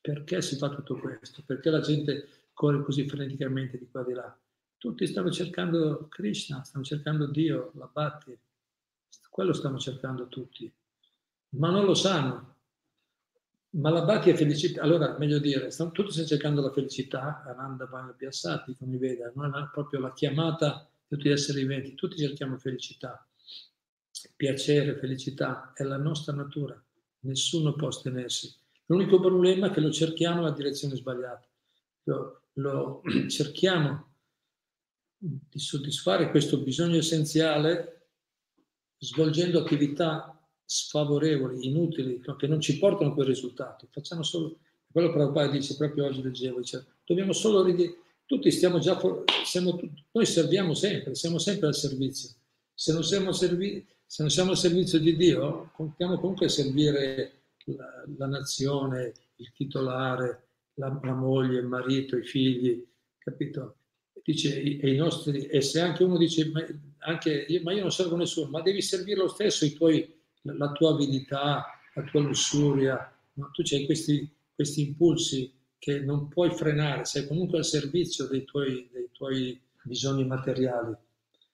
Perché si fa tutto questo? Perché la gente corre così freneticamente di qua e di là? Tutti stanno cercando Krishna, stanno cercando Dio, la Bhakti, quello stanno cercando tutti, ma non lo sanno. Ma la Bhakti è felicità, allora meglio dire, stanno, tutti cercando la felicità, Ananda Bhagavad Piassati, come vede, non è proprio la chiamata tutti gli esseri viventi, tutti cerchiamo felicità, piacere, felicità, è la nostra natura, nessuno può astenersi. L'unico problema è che lo cerchiamo nella direzione sbagliata, lo, lo <clears throat> cerchiamo di soddisfare questo bisogno essenziale svolgendo attività sfavorevoli, inutili, che non ci portano a quel risultato. Facciamo solo, quello che Prabhupada dice proprio oggi leggevo, dice, dobbiamo solo ridire tutti stiamo già, siamo, noi serviamo sempre, siamo sempre al servizio. Se non siamo, servi, se non siamo al servizio di Dio, contiamo comunque a servire la, la nazione, il titolare, la, la, moglie, il marito, i figli, capito? Dice, e, nostri, e se anche uno dice, ma, anche, ma io non servo nessuno, ma devi servire lo stesso tuoi, la tua avidità, la tua lussuria, no? tu hai questi, questi impulsi che non puoi frenare, sei comunque al servizio dei tuoi, dei tuoi bisogni materiali.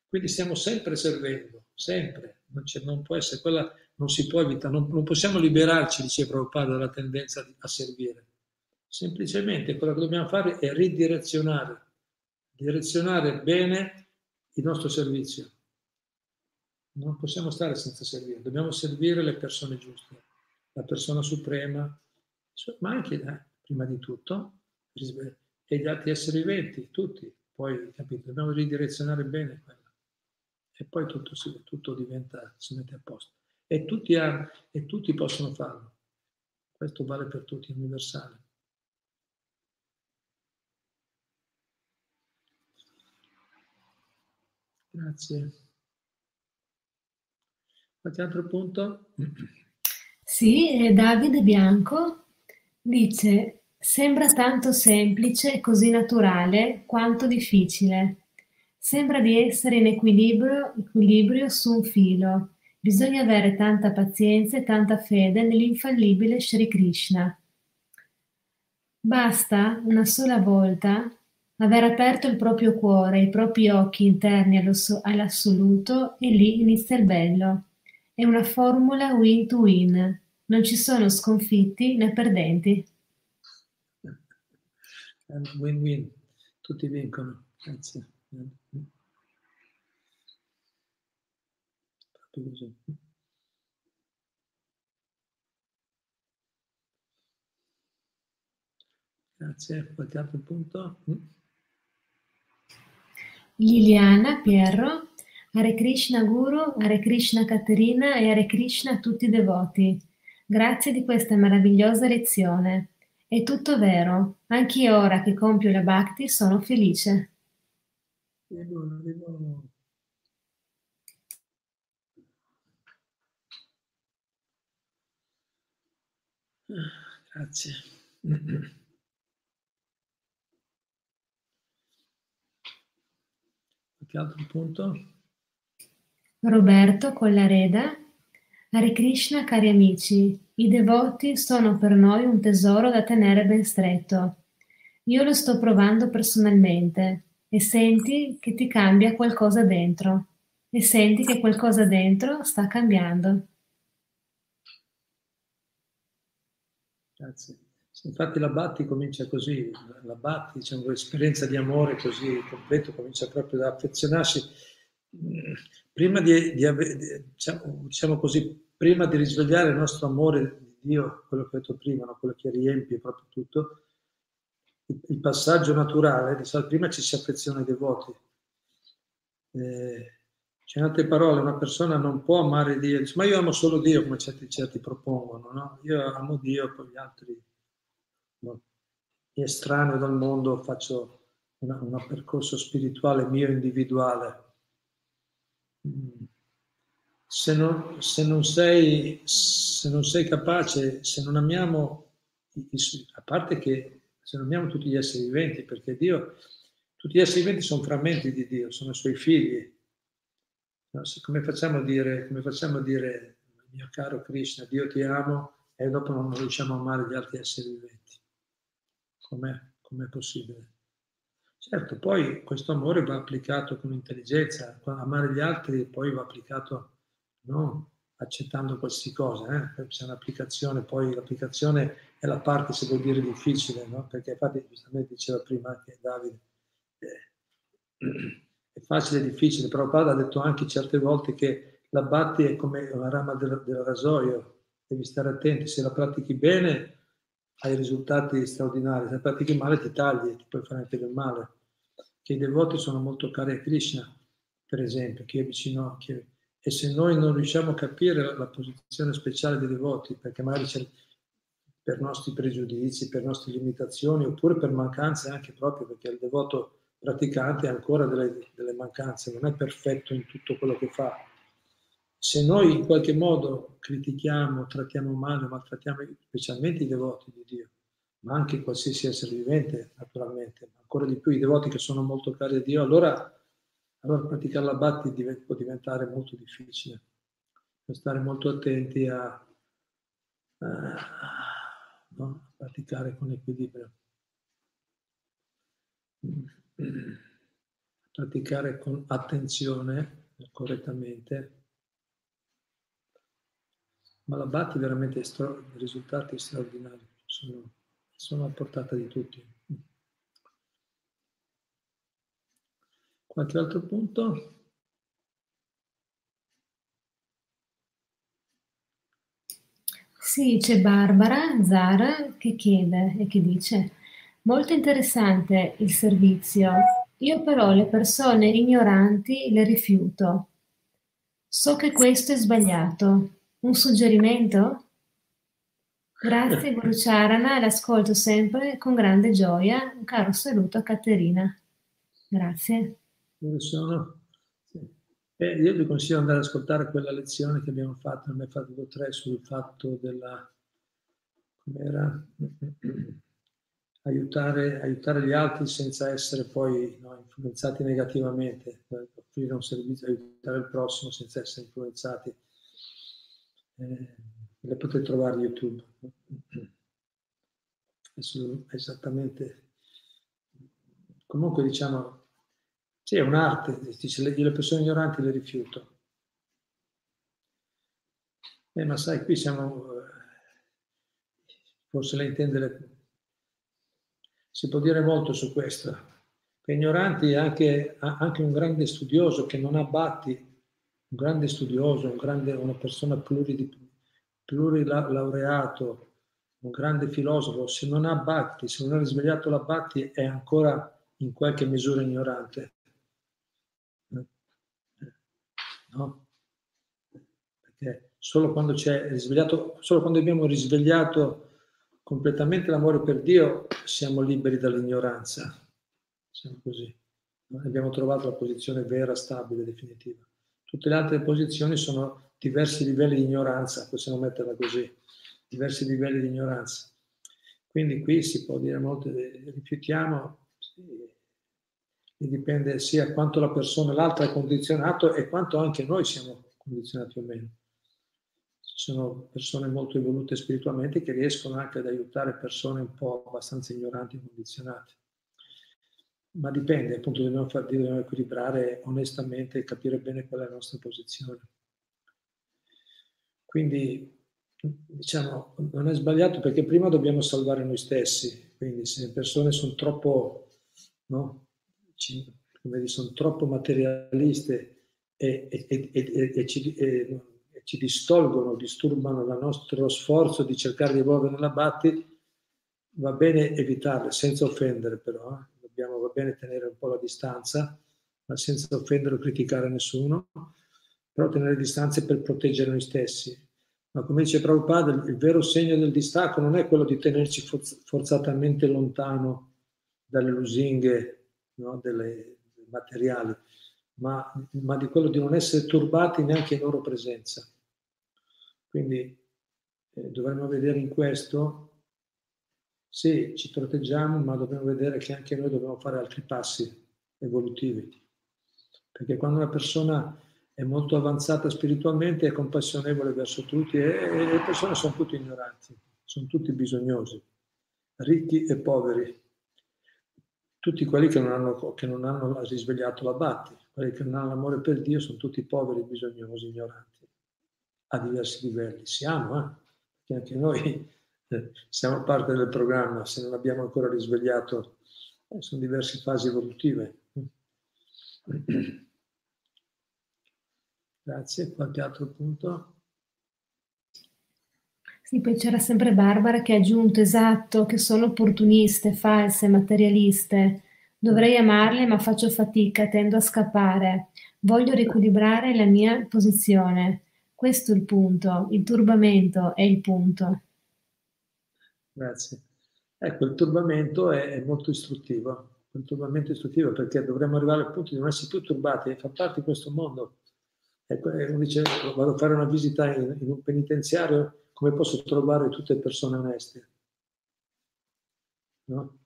Quindi stiamo sempre servendo, sempre, non, non, può essere quella, non si può evitare, non, non possiamo liberarci, diceva Prabhupada, dalla tendenza a servire. Semplicemente quello che dobbiamo fare è ridirezionare, direzionare bene il nostro servizio. Non possiamo stare senza servire, dobbiamo servire le persone giuste, la persona suprema, ma anche eh, prima di tutto, e gli altri esseri viventi, tutti, poi capito, dobbiamo ridirezionare bene quello. E poi tutto, tutto diventa, si mette a posto. E tutti, ha, e tutti possono farlo. Questo vale per tutti, è universale. Grazie. Qualche altro punto? Sì, Davide Bianco Dice: "Sembra tanto semplice e così naturale quanto difficile. Sembra di essere in equilibrio equilibrio su un filo. Bisogna avere tanta pazienza e tanta fede nell'infallibile Sri Krishna. Basta, una sola volta, aver aperto il proprio cuore, i propri occhi interni all'assoluto e lì inizia il bello. È una formula win to win. Non ci sono sconfitti né perdenti. Win-win, tutti vincono. Grazie. Proprio così. Grazie. Qualche altro punto? Liliana, Pierro, Hare Krishna Guru, Hare Krishna Caterina e Hare Krishna a tutti i devoti. Grazie di questa meravigliosa lezione. È tutto vero, anch'io ora che compio la bhakti sono felice. Di buono, di. Grazie. Qualche altro punto? Roberto Collareda. Hare Krishna, cari amici, i devoti sono per noi un tesoro da tenere ben stretto. Io lo sto provando personalmente e senti che ti cambia qualcosa dentro e senti che qualcosa dentro sta cambiando. Grazie. Infatti la Batti comincia così, la Batti, diciamo, l'esperienza di amore così completo comincia proprio da affezionarsi. Prima di, di, diciamo, diciamo così, prima di risvegliare il nostro amore di Dio, quello che ho detto prima, no? quello che riempie proprio tutto, il, il passaggio naturale, diciamo, prima ci si affeziona ai devoti. Eh, cioè, in altre parole, una persona non può amare Dio, dice, ma io amo solo Dio, come certi, certi propongono, no? Io amo Dio, poi gli altri, no? estraneo dal mondo, faccio un percorso spirituale mio individuale. Se non, se non, sei, se non sei capace, se non amiamo, a parte che se non amiamo tutti gli esseri viventi, perché Dio, tutti gli esseri viventi sono frammenti di Dio, sono i suoi figli, No, come, facciamo a dire, come facciamo a dire, mio caro Krishna, Dio ti amo e dopo non riusciamo a amare gli altri esseri viventi? Com'è, com'è possibile? Certo, poi questo amore va applicato con intelligenza, amare gli altri poi va applicato non accettando qualsiasi cosa, eh? c'è un'applicazione, poi l'applicazione è la parte, se vuol dire, difficile, no? perché infatti giustamente diceva prima anche Davide, eh, <clears throat> è facile e difficile. Prabhupada ha detto anche certe volte che la batti è come una rama del, del rasoio, devi stare attenti, se la pratichi bene hai risultati straordinari, se pratichi male ti tagli, ti puoi fare anche del male. Che i devoti sono molto cari a Krishna, per esempio, chi è vicino, chi è... e se noi non riusciamo a capire la posizione speciale dei devoti, perché magari c'è per nostri pregiudizi, per nostre limitazioni, oppure per mancanze anche proprio, perché il devoto praticante ha ancora delle, delle mancanze, non è perfetto in tutto quello che fa. Se noi in qualche modo critichiamo, trattiamo male, maltrattiamo specialmente i devoti di Dio, ma anche qualsiasi essere vivente, naturalmente, ma ancora di più i devoti che sono molto cari a Dio, allora, allora praticare la batti può diventare molto difficile. Bisogna stare molto attenti a, a, no? a praticare con equilibrio <clears throat> praticare con attenzione, correttamente, ma la batti veramente stra- risultati straordinari, sono, sono a portata di tutti. Qualche altro punto? Sì, c'è Barbara Zara che chiede e che dice Molto interessante il servizio. Io però le persone ignoranti le rifiuto. So che questo è sbagliato. Un suggerimento? Grazie Guru Charana, l'ascolto sempre con grande gioia. Un caro saluto a Caterina. Grazie. Dove sono? Eh, io vi consiglio di andare ad ascoltare quella lezione che abbiamo fatto, ne ho fatto tre sul fatto della... com'era? aiutare, aiutare gli altri senza essere poi no, influenzati negativamente, offrire un servizio, aiutare il prossimo senza essere influenzati. Eh, le potete trovare YouTube. Esattamente. Comunque diciamo, sì, è un'arte, dice, le, le persone ignoranti le rifiuto. Eh, ma sai, qui siamo, eh, forse lei intende le, si può dire molto su questo. Ignoranti è anche, anche, un grande studioso che non ha batti, un grande studioso, un grande, una persona plurilaureato, un grande filosofo, se non ha batti, se non ha risvegliato la batti, è ancora in qualche misura ignorante. No? Perché solo quando risvegliato, solo quando abbiamo risvegliato completamente l'amore per Dio, siamo liberi dall'ignoranza. Siamo così. Abbiamo trovato la posizione vera, stabile, definitiva. Tutte le altre posizioni sono diversi livelli di ignoranza, possiamo metterla così. diversi livelli di ignoranza. Quindi qui si può dire molto, rifiutiamo, sì, dipende sia quanto la persona, l'altra è condizionato e quanto anche noi siamo condizionati o meno. Ci sono persone molto evolute spiritualmente che riescono anche ad aiutare persone un po' abbastanza ignoranti e condizionate. Ma dipende, appunto, dobbiamo, far, dobbiamo equilibrare onestamente e capire bene qual è la nostra posizione. Quindi, diciamo, non è sbagliato perché prima dobbiamo salvare noi stessi. Quindi, se le persone sono troppo, no? Sono troppo materialiste e, e, e, e ci, ci, distolgono, disturbano il nostro sforzo di cercare di evolvere nella Bhatti, va bene evitarle, senza offendere però. Eh? Dobbiamo, va bene tenere un po' la distanza, ma senza offendere o criticare nessuno però tenere distanze per proteggere noi stessi. Ma come dice Prabhupada, il, vero segno del distacco non è quello di tenerci forzatamente lontano dalle lusinghe no, delle, dei materiali, ma, ma, di quello di non essere turbati neanche in loro presenza. Quindi eh, dovremmo vedere in questo, sì, ci proteggiamo, ma dobbiamo vedere che anche noi dobbiamo fare altri passi evolutivi. Perché quando una persona è molto avanzata spiritualmente, è compassionevole verso tutti e, e le persone sono tutti ignoranti, sono tutti bisognosi, ricchi e poveri. Tutti quelli che non hanno, che non hanno risvegliato la Bhatti, quelli che non hanno l'amore per Dio sono tutti poveri, bisognosi, ignoranti, a diversi livelli. Siamo, eh? perché anche noi siamo parte del programma, se non abbiamo ancora risvegliato, eh, sono diverse fasi evolutive. <clears throat> Grazie, qualche altro punto? Sì, poi c'era sempre Barbara che ha aggiunto, esatto, che sono opportuniste, false, materialiste. Dovrei amarle, ma faccio fatica, tendo a scappare. Voglio riequilibrare la mia posizione. Questo è il punto, il turbamento è il punto. Grazie. Ecco, il turbamento è, è molto istruttivo, il turbamento istruttivo perché dovremmo arrivare al punto di non essere più turbati e far parte di questo mondo Ecco, uno dice, vado a fare una visita in, in un penitenziario, come posso trovare tutte persone oneste? No?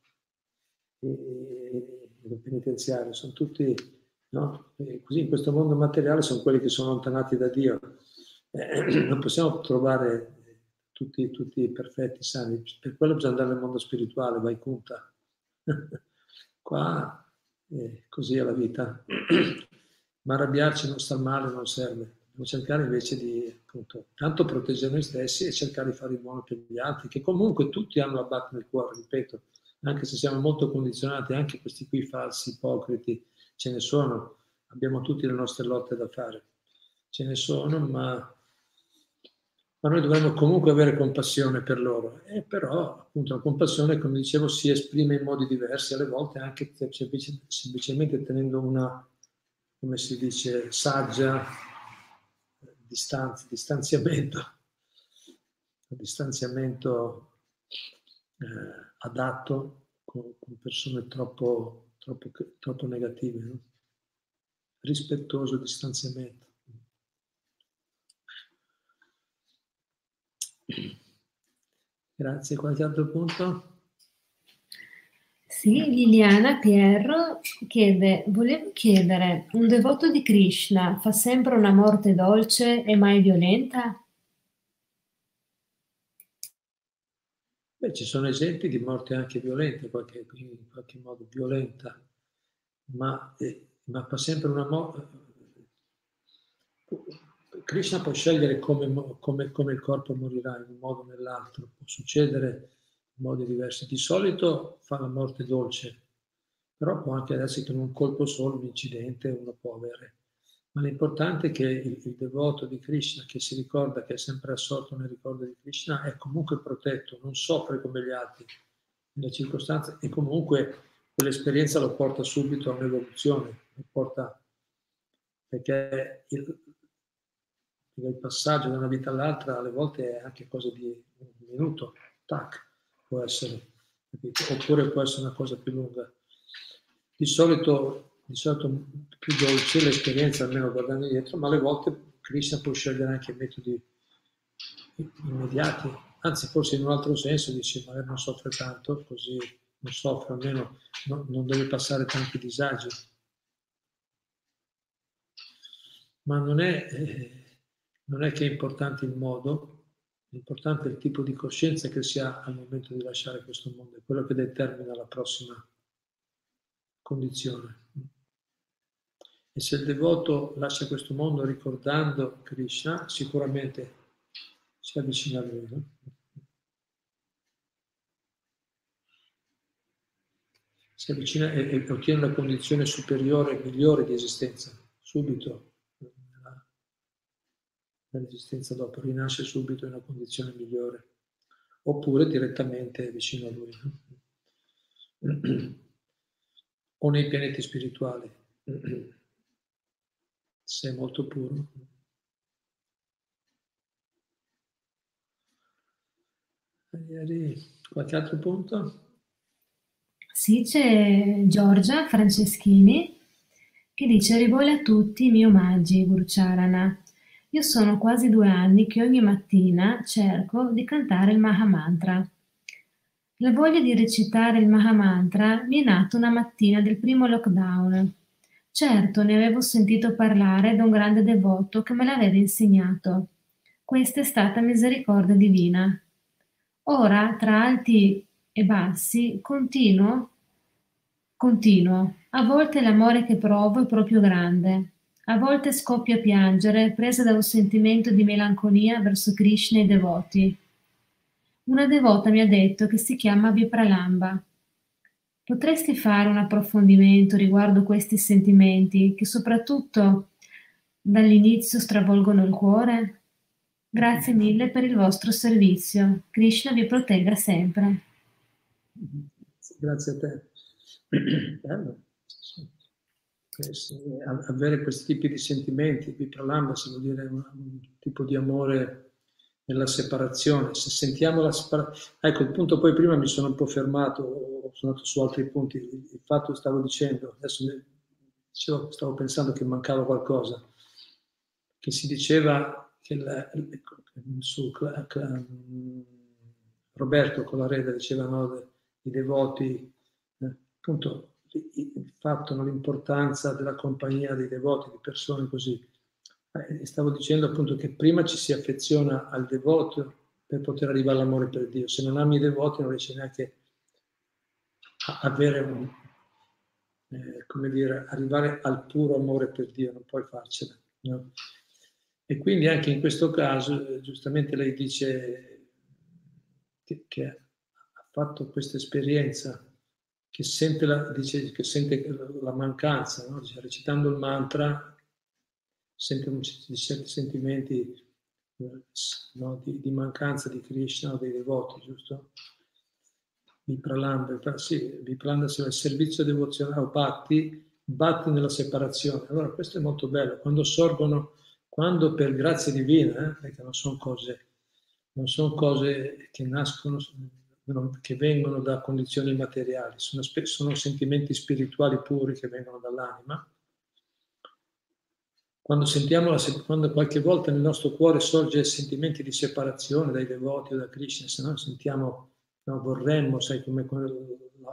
nel penitenziario sono tutti, no? così in questo mondo materiale sono quelli che sono allontanati da Dio. Eh, <clears throat> non possiamo trovare tutti, tutti perfetti, sani, per quello bisogna andare nel mondo spirituale, vai conta. <laughs> Qua eh, così è la vita <clears throat> ma arrabbiarci non sta male, non serve. Dobbiamo cercare invece di, appunto, tanto proteggere noi stessi e cercare di fare il buono per gli altri, che comunque tutti hanno la batta nel cuore, ripeto, anche se siamo molto condizionati, anche questi qui falsi, ipocriti, ce ne sono, abbiamo tutti le nostre lotte da fare, ce ne sono, ma, ma noi dovremmo comunque avere compassione per loro. E però, appunto, la compassione, come dicevo, si esprime in modi diversi, alle volte anche semplicemente tenendo una come si dice, saggia, distanza, distanziamento, distanziamento eh, adatto con, con, persone troppo, troppo, troppo negative, no? rispettoso distanziamento. Grazie, qualche altro punto? Sì, Liliana Pierro chiede, volevo chiedere, un devoto di Krishna fa sempre una morte dolce e mai violenta? Beh, ci sono esempi di morte anche violenta, qualche, in qualche modo violenta, ma, eh, ma fa sempre una morte... Krishna può scegliere come, come, come il corpo morirà in un modo o nell'altro, può succedere modi diversi. Di solito fa la morte dolce, però può anche essere che in un colpo solo, un incidente, uno può avere. Ma l'importante è che il, il, devoto di Krishna, che si ricorda che è sempre assorto nel ricordo di Krishna, è comunque protetto, non soffre come gli altri nelle circostanze e comunque quell'esperienza lo porta subito a un'evoluzione, lo porta perché il, il passaggio da una vita all'altra alle volte è anche cosa di un minuto, tac può essere, capito? oppure può essere una cosa più lunga. Di solito, di solito più dolce l'esperienza, almeno guardando indietro, ma alle volte Krishna può scegliere anche metodi immediati, anzi forse in un altro senso dici magari non soffre tanto, così non soffre, almeno no, non deve passare tanti disagi. Ma non è, eh, non è che è importante il modo, è il tipo di coscienza che si ha al momento di lasciare questo mondo, è quello che determina la prossima condizione. E se il devoto lascia questo mondo ricordando Krishna, sicuramente si avvicina a lui. No? Si avvicina e, e ottiene una condizione superiore, migliore di esistenza, subito, nell'esistenza dopo, rinasce subito in una condizione migliore, oppure direttamente vicino a lui. <clears throat> O nei pianeti spirituali, <clears throat> se è molto puro. Qualche altro punto? Sì, c'è Giorgia Franceschini che dice rivola a tutti i miei omaggi, Gurucharana. Io sono quasi due anni che ogni mattina cerco di cantare il Mahamantra. La voglia di recitare il Mahamantra mi è nata una mattina del primo lockdown. Certo, ne avevo sentito parlare da un grande devoto che me l'aveva insegnato. Questa è stata misericordia divina. Ora, tra alti e bassi, continuo, continuo. A volte l'amore che provo è proprio grande. A volte scoppio a piangere, presa da un sentimento di melanconia verso Krishna e i devoti. Una devota mi ha detto che si chiama Vipralamba. Potresti fare un approfondimento riguardo questi sentimenti che soprattutto dall'inizio stravolgono il cuore? Grazie mille per il vostro servizio. Krishna vi protegga sempre. Grazie a te. <clears throat> Avere questi tipi di sentimenti, Vipralamba, si vuol dire un, un tipo di amore nella separazione. Se sentiamo la separazione, ecco il punto poi prima mi sono un po' fermato, sono andato su altri punti, il fatto stavo dicendo, adesso dicevo, stavo pensando che mancava qualcosa, che si diceva che la, su, Roberto Colareda diceva no, i devoti, eh, appunto il fatto, l'importanza della compagnia dei devoti, di persone così eh, stavo dicendo appunto che prima ci si affeziona al devoto per poter arrivare all'amore per Dio. Se non ami i devoti non riesci neanche a avere un, eh, come dire, arrivare al puro amore per Dio, non puoi farcela. No? E quindi anche in questo caso, eh, giustamente lei dice che, che ha fatto questa esperienza, che sente la, dice, che sente la mancanza, no? dice, recitando il mantra sentono certi sentimenti no, di, di, mancanza di Krishna o dei devoti, giusto? Vipralanda, sì, Vipralanda sia il servizio devozionale o batti, batti nella separazione. Allora questo è molto bello, quando sorgono, quando per grazia divina, eh, perché non sono cose, non sono cose che nascono, che vengono da condizioni materiali, sono, sono sentimenti spirituali puri che vengono dall'anima, quando sentiamo, quando qualche volta nel nostro cuore sorge sentimenti di separazione dai devoti o da Krishna, se no sentiamo, no, vorremmo, sai, come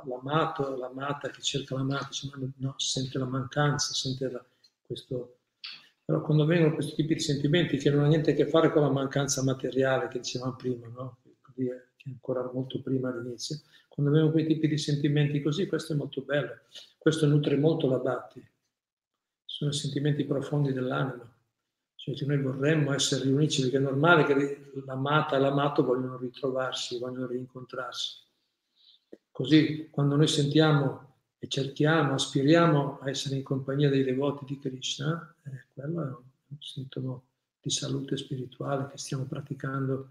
l'amato, l'amata che cerca l'amata, no, sente la mancanza, sente la, questo... Però quando vengono questi tipi di sentimenti che non hanno niente a che fare con la mancanza materiale che dicevamo prima, no? è ancora molto prima all'inizio, quando vengono quei tipi di sentimenti così, questo è molto bello, questo nutre molto la batti sono sentimenti profondi dell'anima. Cioè che noi vorremmo essere riuniti, perché è normale che l'amata e l'amato vogliono ritrovarsi, vogliono rincontrarsi. Così quando noi sentiamo e cerchiamo, aspiriamo a essere in compagnia dei devoti di Krishna, eh, quello è un sintomo di salute spirituale che stiamo praticando,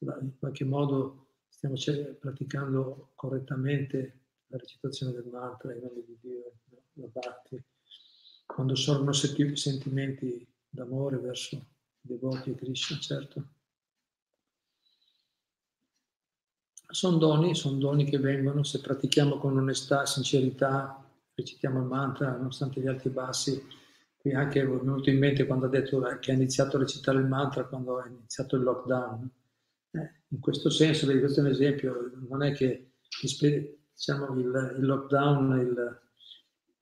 in qualche modo stiamo praticando correttamente la recitazione del mantra in nome di Dio, la bhakti quando sorgono sentimenti d'amore verso i devoti e Krishna, certo. Sono doni, sono doni che vengono se pratichiamo con onestà, sincerità, recitiamo il mantra nonostante gli alti e bassi. Qui anche mi è venuto in mente quando ha detto che ha iniziato a recitare il mantra quando è iniziato il lockdown. Eh, in questo senso, questo è un esempio, non è che diciamo, il, il lockdown, il,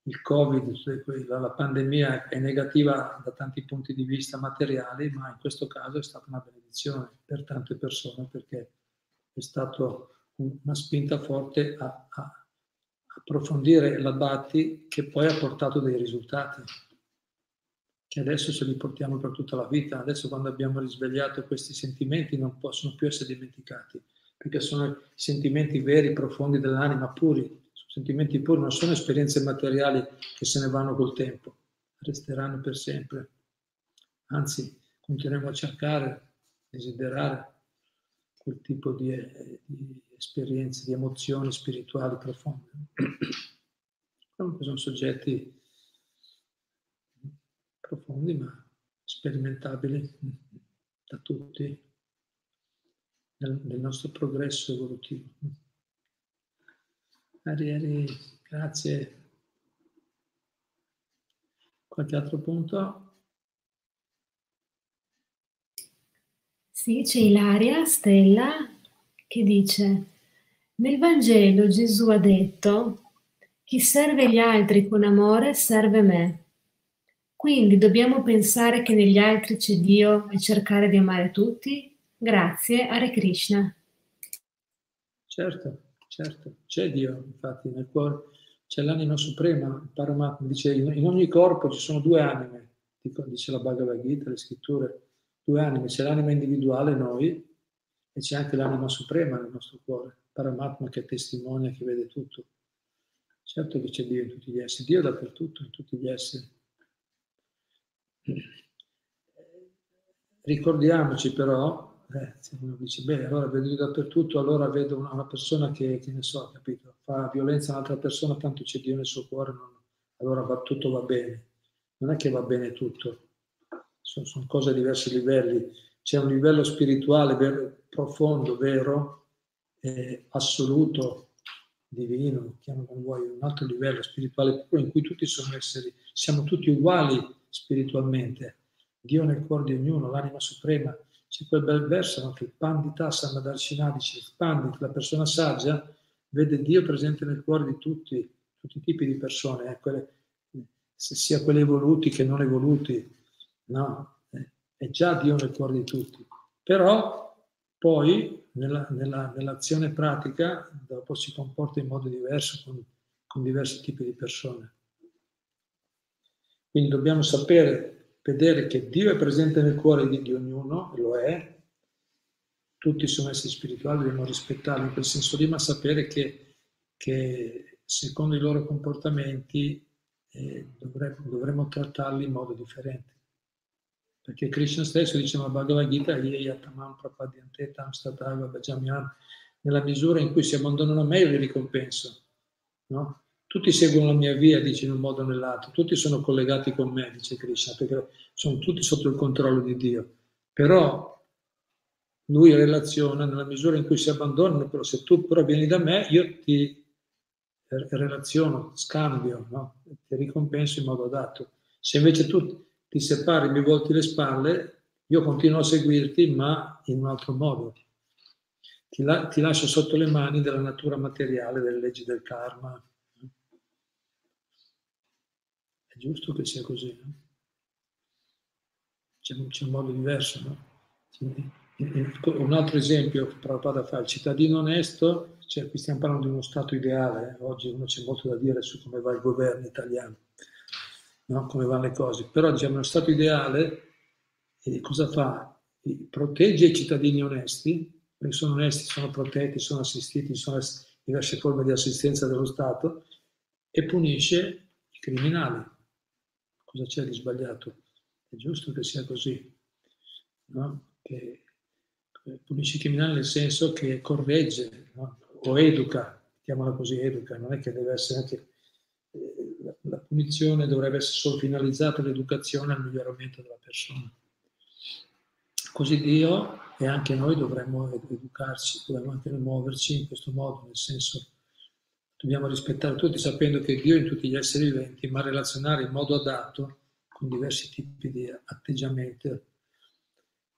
il Covid, la pandemia è negativa da tanti punti di vista materiali, ma in questo caso è stata una benedizione per tante persone perché è stata una spinta forte a, a approfondire la Bhatti che poi ha portato dei risultati che adesso ce li portiamo per tutta la vita. Adesso quando abbiamo risvegliato questi sentimenti non possono più essere dimenticati, perché sono sentimenti veri, profondi dell'anima, puri, sentimenti puri, non sono esperienze materiali che se ne vanno col tempo, resteranno per sempre. Anzi, continueremo a cercare, desiderare quel tipo di, di esperienze, di emozioni spirituali profonde. Sono soggetti profondi ma sperimentabili da tutti nel, nel nostro progresso evolutivo. Arieri, grazie. Qualche altro punto? Sì, c'è Ilaria Stella che dice, nel Vangelo Gesù ha detto, chi serve gli altri con amore serve me. Quindi dobbiamo pensare che negli altri c'è Dio e cercare di amare tutti? Grazie, Hare Krishna. Certo, certo, c'è Dio, infatti nel cuore c'è l'anima suprema, Paramatma dice in ogni corpo ci sono due anime, dice la Bhagavad Gita, le scritture, due anime, c'è l'anima individuale noi e c'è anche l'anima suprema nel nostro cuore, Paramatma che testimonia, che vede tutto. Certo che c'è Dio in tutti gli esseri, Dio dappertutto, in tutti gli esseri. Ricordiamoci però eh, uno dice, beh, allora vedo dappertutto, allora vedo una, una, persona che, che ne so, capito, fa violenza a un'altra persona, tanto c'è Dio nel suo cuore, non, allora va, tutto va bene. Non è che va bene tutto, sono, sono cose a diversi livelli. C'è un livello spirituale vero, profondo, vero, eh, assoluto, divino, chiamalo vuoi, un altro livello spirituale in cui tutti sono esseri, siamo tutti uguali spiritualmente. Dio nel cuore di ognuno, l'anima suprema, c'è quel bel verso no? che il Pandita Samadarshina dice, il Pandit, la persona saggia, vede Dio presente nel cuore di tutti, tutti i tipi di persone, eh, quelle, sia quelli evoluti che non evoluti, no? Eh, è già Dio nel cuore di tutti. Però poi nella, nella, nell'azione pratica dopo si comporta in modo diverso con, con diversi tipi di persone. Quindi dobbiamo sapere vedere che Dio è presente nel cuore di, ognuno, e lo è, tutti sono esseri spirituali, dobbiamo rispettarli in quel senso lì, ma sapere che, che secondo i loro comportamenti eh, dovremmo, dovremmo, trattarli in modo differente. Perché Krishna stesso dice, ma Bhagavad Gita, Yatamam Prapadyantetam Statava Bhajamyam, nella misura in cui si abbandonano a me io li ricompenso. No? Tutti seguono la mia via, dice in un modo o nell'altro, tutti sono collegati con me, dice Krishna, perché sono tutti sotto il controllo di Dio. Però lui relaziona nella misura in cui si abbandonano, però se tu però vieni da me, io ti relaziono, scambio, no? ti ricompenso in modo adatto. Se invece tu ti separi, mi volti le spalle, io continuo a seguirti, ma in un altro modo. Ti, la- ti lascio sotto le mani della natura materiale, delle leggi del karma, giusto che sia così, no? c'è, c'è, un modo diverso. No? Un altro esempio Prabhupada fa, il cittadino onesto, cioè qui stiamo parlando di uno Stato ideale, eh? oggi uno c'è molto da dire su come va il governo italiano, no? come vanno le cose, però diciamo uno Stato ideale eh, cosa fa? Protegge i cittadini onesti, perché sono onesti, sono protetti, sono assistiti, sono diverse forme di assistenza dello Stato, e punisce i criminali cosa c'è di sbagliato? È giusto che sia così, no? che punisce i criminali nel senso che corregge no? o educa, chiamala così, educa, non è che deve essere anche eh, la, punizione dovrebbe essere solo finalizzata all'educazione al miglioramento della persona. Così Dio e anche noi dovremmo educarci, dovremmo anche muoverci in questo modo, nel senso Dobbiamo rispettare tutti sapendo che Dio è in tutti gli esseri viventi, ma relazionare in modo adatto con diversi tipi di atteggiamento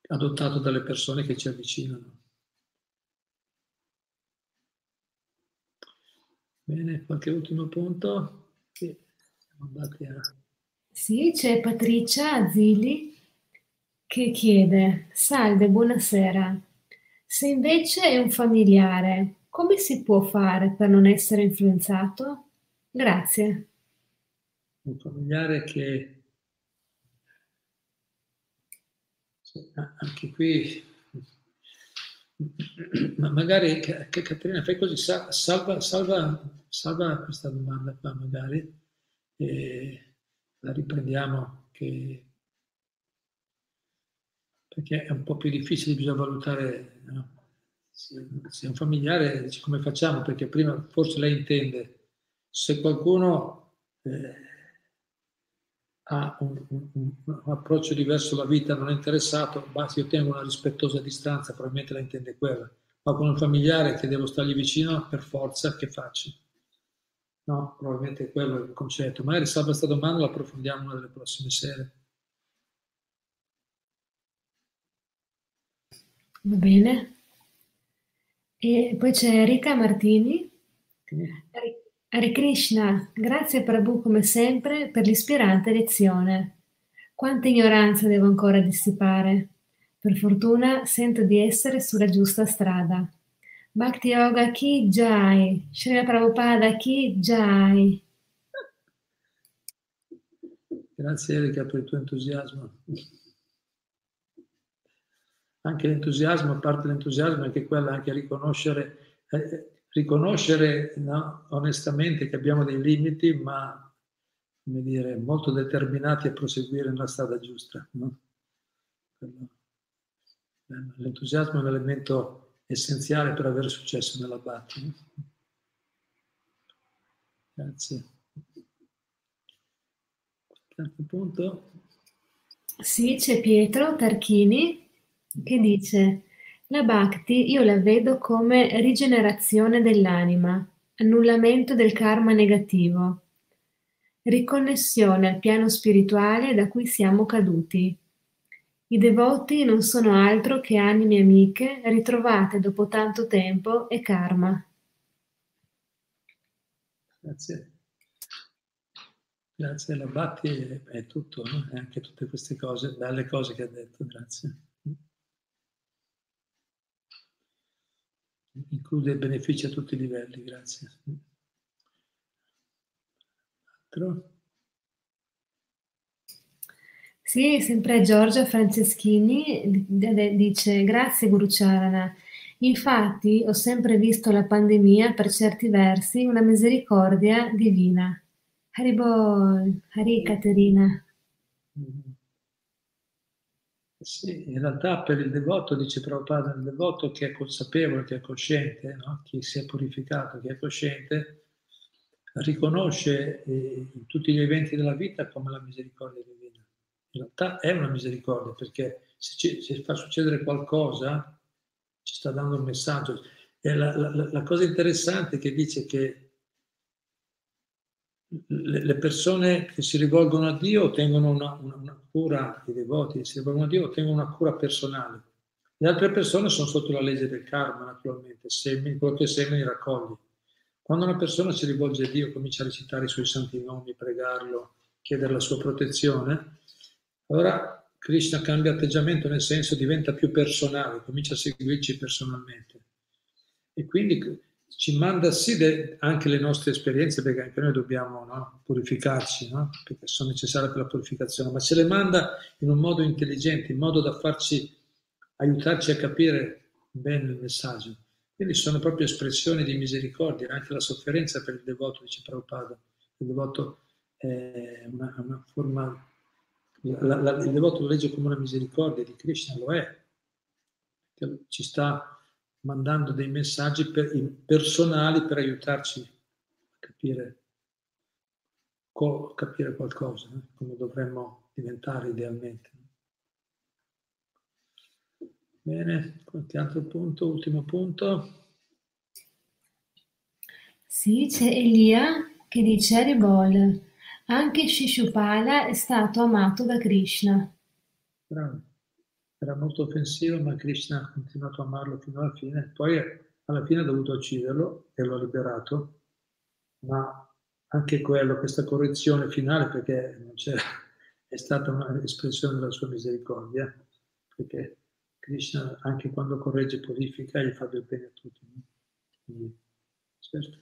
adottato dalle persone che ci avvicinano. Bene, qualche ultimo punto? Sì, a... Sì, c'è Patricia Azzilli che chiede, salve, buonasera. Se invece è un familiare come si può fare per non essere influenzato? Grazie. Un familiare che anche qui ma magari che Caterina fai così salva, salva, salva questa domanda qua magari e la riprendiamo che, perché è un po' più difficile bisogna valutare no? Se, un familiare come facciamo perché prima forse lei intende se qualcuno eh, ha un, un, un, approccio diverso alla vita, non è interessato, basta io tengo una rispettosa distanza, probabilmente la intende quella. Ma con un familiare che devo stargli vicino, per forza, che faccio? No, probabilmente quello è il concetto. Magari salva questa domanda la approfondiamo una delle prossime sere. Va bene. E poi c'è Erika Martini. Hare Krishna, grazie Prabhu come sempre per l'ispirante lezione. Quanta ignoranza devo ancora dissipare. Per fortuna sento di essere sulla giusta strada. Bhakti Yoga Ki Jai, Srila Prabhupada Ki Jai. Grazie Erika per il tuo entusiasmo. Anche l'entusiasmo, a parte l'entusiasmo, è anche quella anche riconoscere eh, riconoscere no, onestamente che abbiamo dei limiti, ma come dire, molto determinati a proseguire nella strada giusta. No? L'entusiasmo è un elemento essenziale per avere successo nella battaglia. Grazie. Qualche punto? Sì, c'è Pietro Tarchini che dice la Bhakti io la vedo come rigenerazione dell'anima, annullamento del karma negativo, riconnessione al piano spirituale da cui siamo caduti. I devoti non sono altro che anime amiche ritrovate dopo tanto tempo e karma. Grazie. Grazie, la Bhakti è, tutto, no? anche tutte queste cose, belle cose che ha detto, grazie. Include benefici a tutti i livelli, grazie. Altro? Sì, sempre Giorgia Franceschini dice grazie Guru Charana. Infatti ho sempre visto la pandemia per certi versi una misericordia divina. Haribol, Hari Caterina. Mm-hmm. Sì, in realtà per il devoto, dice Prabhupada, il devoto che è consapevole, che è cosciente, no? chi si è purificato, che è cosciente, riconosce eh, tutti gli eventi della vita come la misericordia divina. In realtà è una misericordia perché se, ci, se fa succedere qualcosa ci sta dando un messaggio. La, la, la cosa interessante è che dice che le persone che si rivolgono a Dio ottengono una, una, una, cura, i devoti che si rivolgono a Dio ottengono una cura personale. Le altre persone sono sotto la legge del karma, naturalmente, semini, quello che semini raccogli. Quando una persona si rivolge a Dio, comincia a recitare i suoi santi nomi, pregarlo, chiedere la sua protezione, allora Krishna cambia atteggiamento nel senso diventa più personale, comincia a seguirci personalmente. E quindi ci manda sì de, anche le nostre esperienze, perché anche noi dobbiamo no, purificarci, no? perché sono necessarie per la purificazione, ma ce le manda in un modo intelligente, in modo da farci aiutarci a capire bene il messaggio. Quindi sono proprio espressioni di misericordia, anche la sofferenza per il devoto, dice Prabhupada. Il devoto è una, una forma, la, la, il devoto lo legge come una misericordia di Krishna, lo è, ci sta mandando dei messaggi per, personali per aiutarci a capire, co, capire qualcosa, no? come dovremmo diventare idealmente. Bene, qualche altro punto, ultimo punto. Sì, c'è Elia che dice Haribol, anche Shishupala è stato amato da Krishna. Bravo era molto offensivo, ma Krishna ha continuato a amarlo fino alla fine. Poi alla fine ha dovuto ucciderlo e lo ha liberato. ma anche quello, questa correzione finale, perché non c'era è stata un'espressione della sua misericordia, perché Krishna anche quando corregge e purifica gli fa del bene a tutti. Quindi, certo.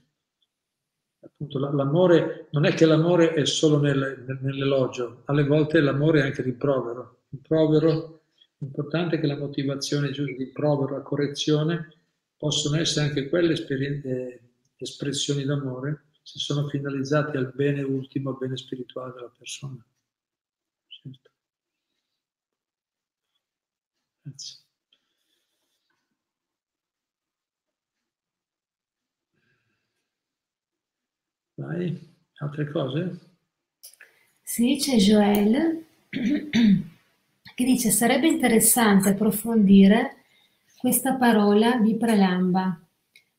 Appunto, l'amore, non è che l'amore è solo nel, nell'elogio, alle volte l'amore è anche rimprovero. Rimprovero, l'importante è che la motivazione di rimprovero, la correzione, possono essere anche quelle eh, espressioni d'amore se sono finalizzate al bene ultimo, al bene spirituale della persona. Certo. Grazie. Vai, altre cose? Sì, c'è Joel <clears throat> che dice sarebbe interessante approfondire questa parola vipralamba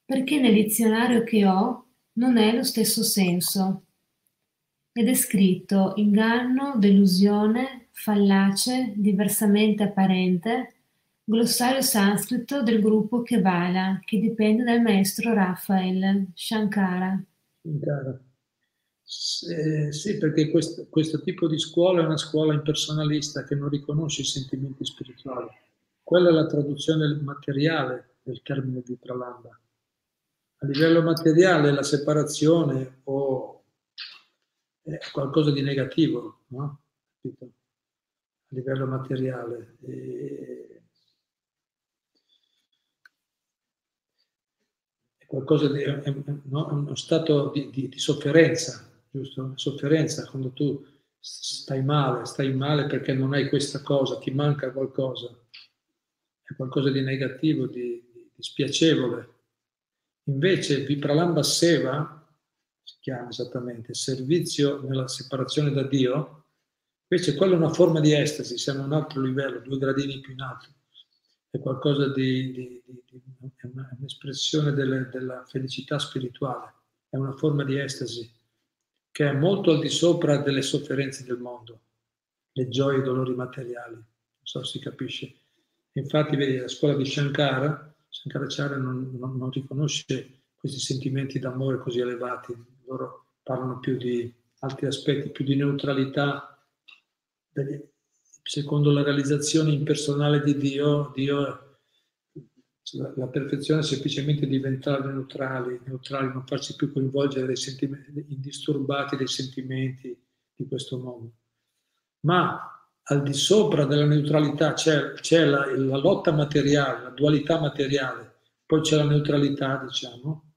perché nel dizionario che ho non è lo stesso senso ed è scritto inganno, delusione, fallace, diversamente apparente, glossario sanscrito del gruppo Kevala, che dipende dal maestro Raphael Shankara. Shankara. Eh, sì, perché questo, questo, tipo di scuola è una scuola impersonalista che non riconosce i sentimenti spirituali. Quella è la traduzione materiale del termine di Pralamba. A livello materiale la separazione o è qualcosa di negativo, no? A livello materiale. E... È di è, no? uno stato di, di, di sofferenza, giusto? Sofferenza quando tu stai male, stai male perché non hai questa cosa, ti manca qualcosa, è qualcosa di negativo, di, di spiacevole. Invece Vipralamba Seva si chiama esattamente, servizio nella separazione da Dio, invece quella è una forma di estasi, siamo a un altro livello, due gradini più in alto, è qualcosa di, di, di, di è un'espressione delle, della felicità spirituale, è una forma di estasi che è molto al di sopra delle sofferenze del mondo, le gioie e i dolori materiali, non so se si capisce. Infatti, vedi, la scuola di Shankara, Shankaracharya non, non, non riconosce questi sentimenti d'amore così elevati, loro parlano più di altri aspetti, più di neutralità. Secondo la realizzazione impersonale di Dio, Dio la perfezione è semplicemente diventare neutrali, neutrali, non farsi più coinvolgere dai sentimenti, indisturbati dai sentimenti di questo mondo. Ma al di sopra della neutralità c'è, c'è la, la, lotta materiale, la dualità materiale, poi c'è la neutralità, diciamo,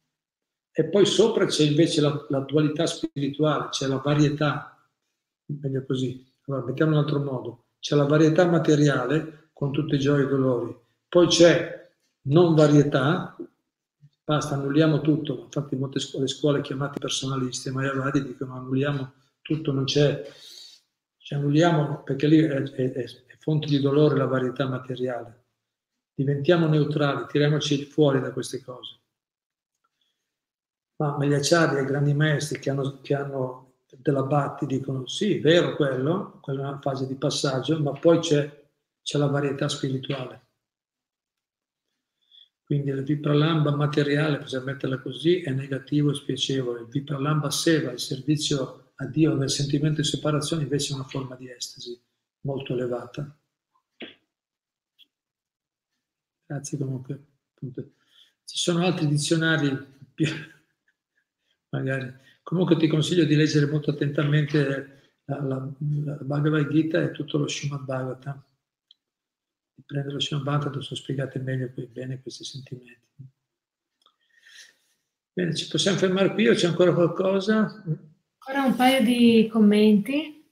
e poi sopra c'è invece la, la dualità spirituale, c'è la varietà, meglio così, allora mettiamo in un altro modo, c'è la varietà materiale con tutte i gioie e i dolori, poi c'è non varietà, basta, annulliamo tutto, infatti molte scuole, scuole chiamate personaliste, Mayavadi dicono annulliamo tutto, non c'è, ci annulliamo perché lì è, è, è fonte di dolore la varietà materiale. Diventiamo neutrali, tiriamoci fuori da queste cose ma gli acciari e i grandi maestri che hanno, che hanno della Batti dicono sì, vero quello, quella è una fase di passaggio, ma poi c'è, c'è la varietà spirituale. Quindi il vipralamba materiale, possiamo metterla così, è negativo e spiacevole. Il vipralamba seva, il servizio a Dio nel sentimento di separazione, invece è una forma di estasi molto elevata. Grazie comunque. Ci sono altri dizionari <laughs> magari. Comunque ti consiglio di leggere molto attentamente la, la, la Bhagavad Gita e tutto lo Srimad Bhagavatam. Di prendere Bhagavatam dove sono spiegate meglio bene questi sentimenti. Bene, ci possiamo fermare qui o c'è ancora qualcosa? Ancora un paio di commenti.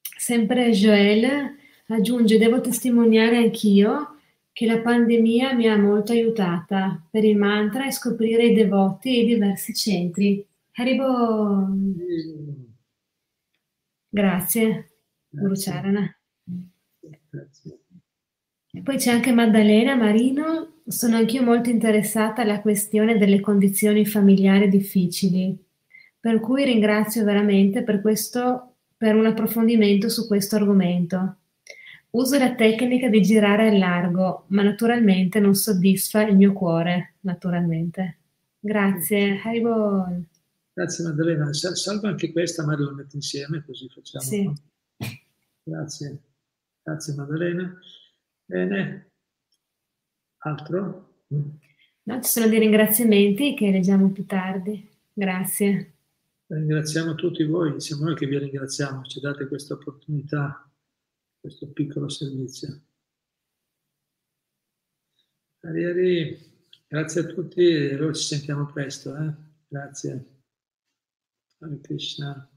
Sempre Joel aggiunge, devo testimoniare anch'io che la pandemia mi ha molto aiutata per il mantra e scoprire i devoti e i diversi centri. Haribo. Grazie, Guru Charana. E poi c'è anche Maddalena Marino. Sono anch'io molto interessata alla questione delle condizioni familiari difficili, per cui ringrazio veramente per questo, per un approfondimento su questo argomento. Uso la tecnica di girare al largo, ma naturalmente non soddisfa il mio cuore, naturalmente. Grazie, Haribol. Grazie Maddalena. Salva anche questa, Mario la mette insieme, così facciamo. Sì. Grazie. Grazie Maddalena. Bene. Altro? No, ci sono dei ringraziamenti che leggiamo più tardi. Grazie. Ringraziamo tutti voi, siamo noi che vi ringraziamo, ci date questa opportunità, questo piccolo servizio. Arieri, grazie a tutti e noi ci sentiamo presto. Eh? Grazie. Hare Krishna.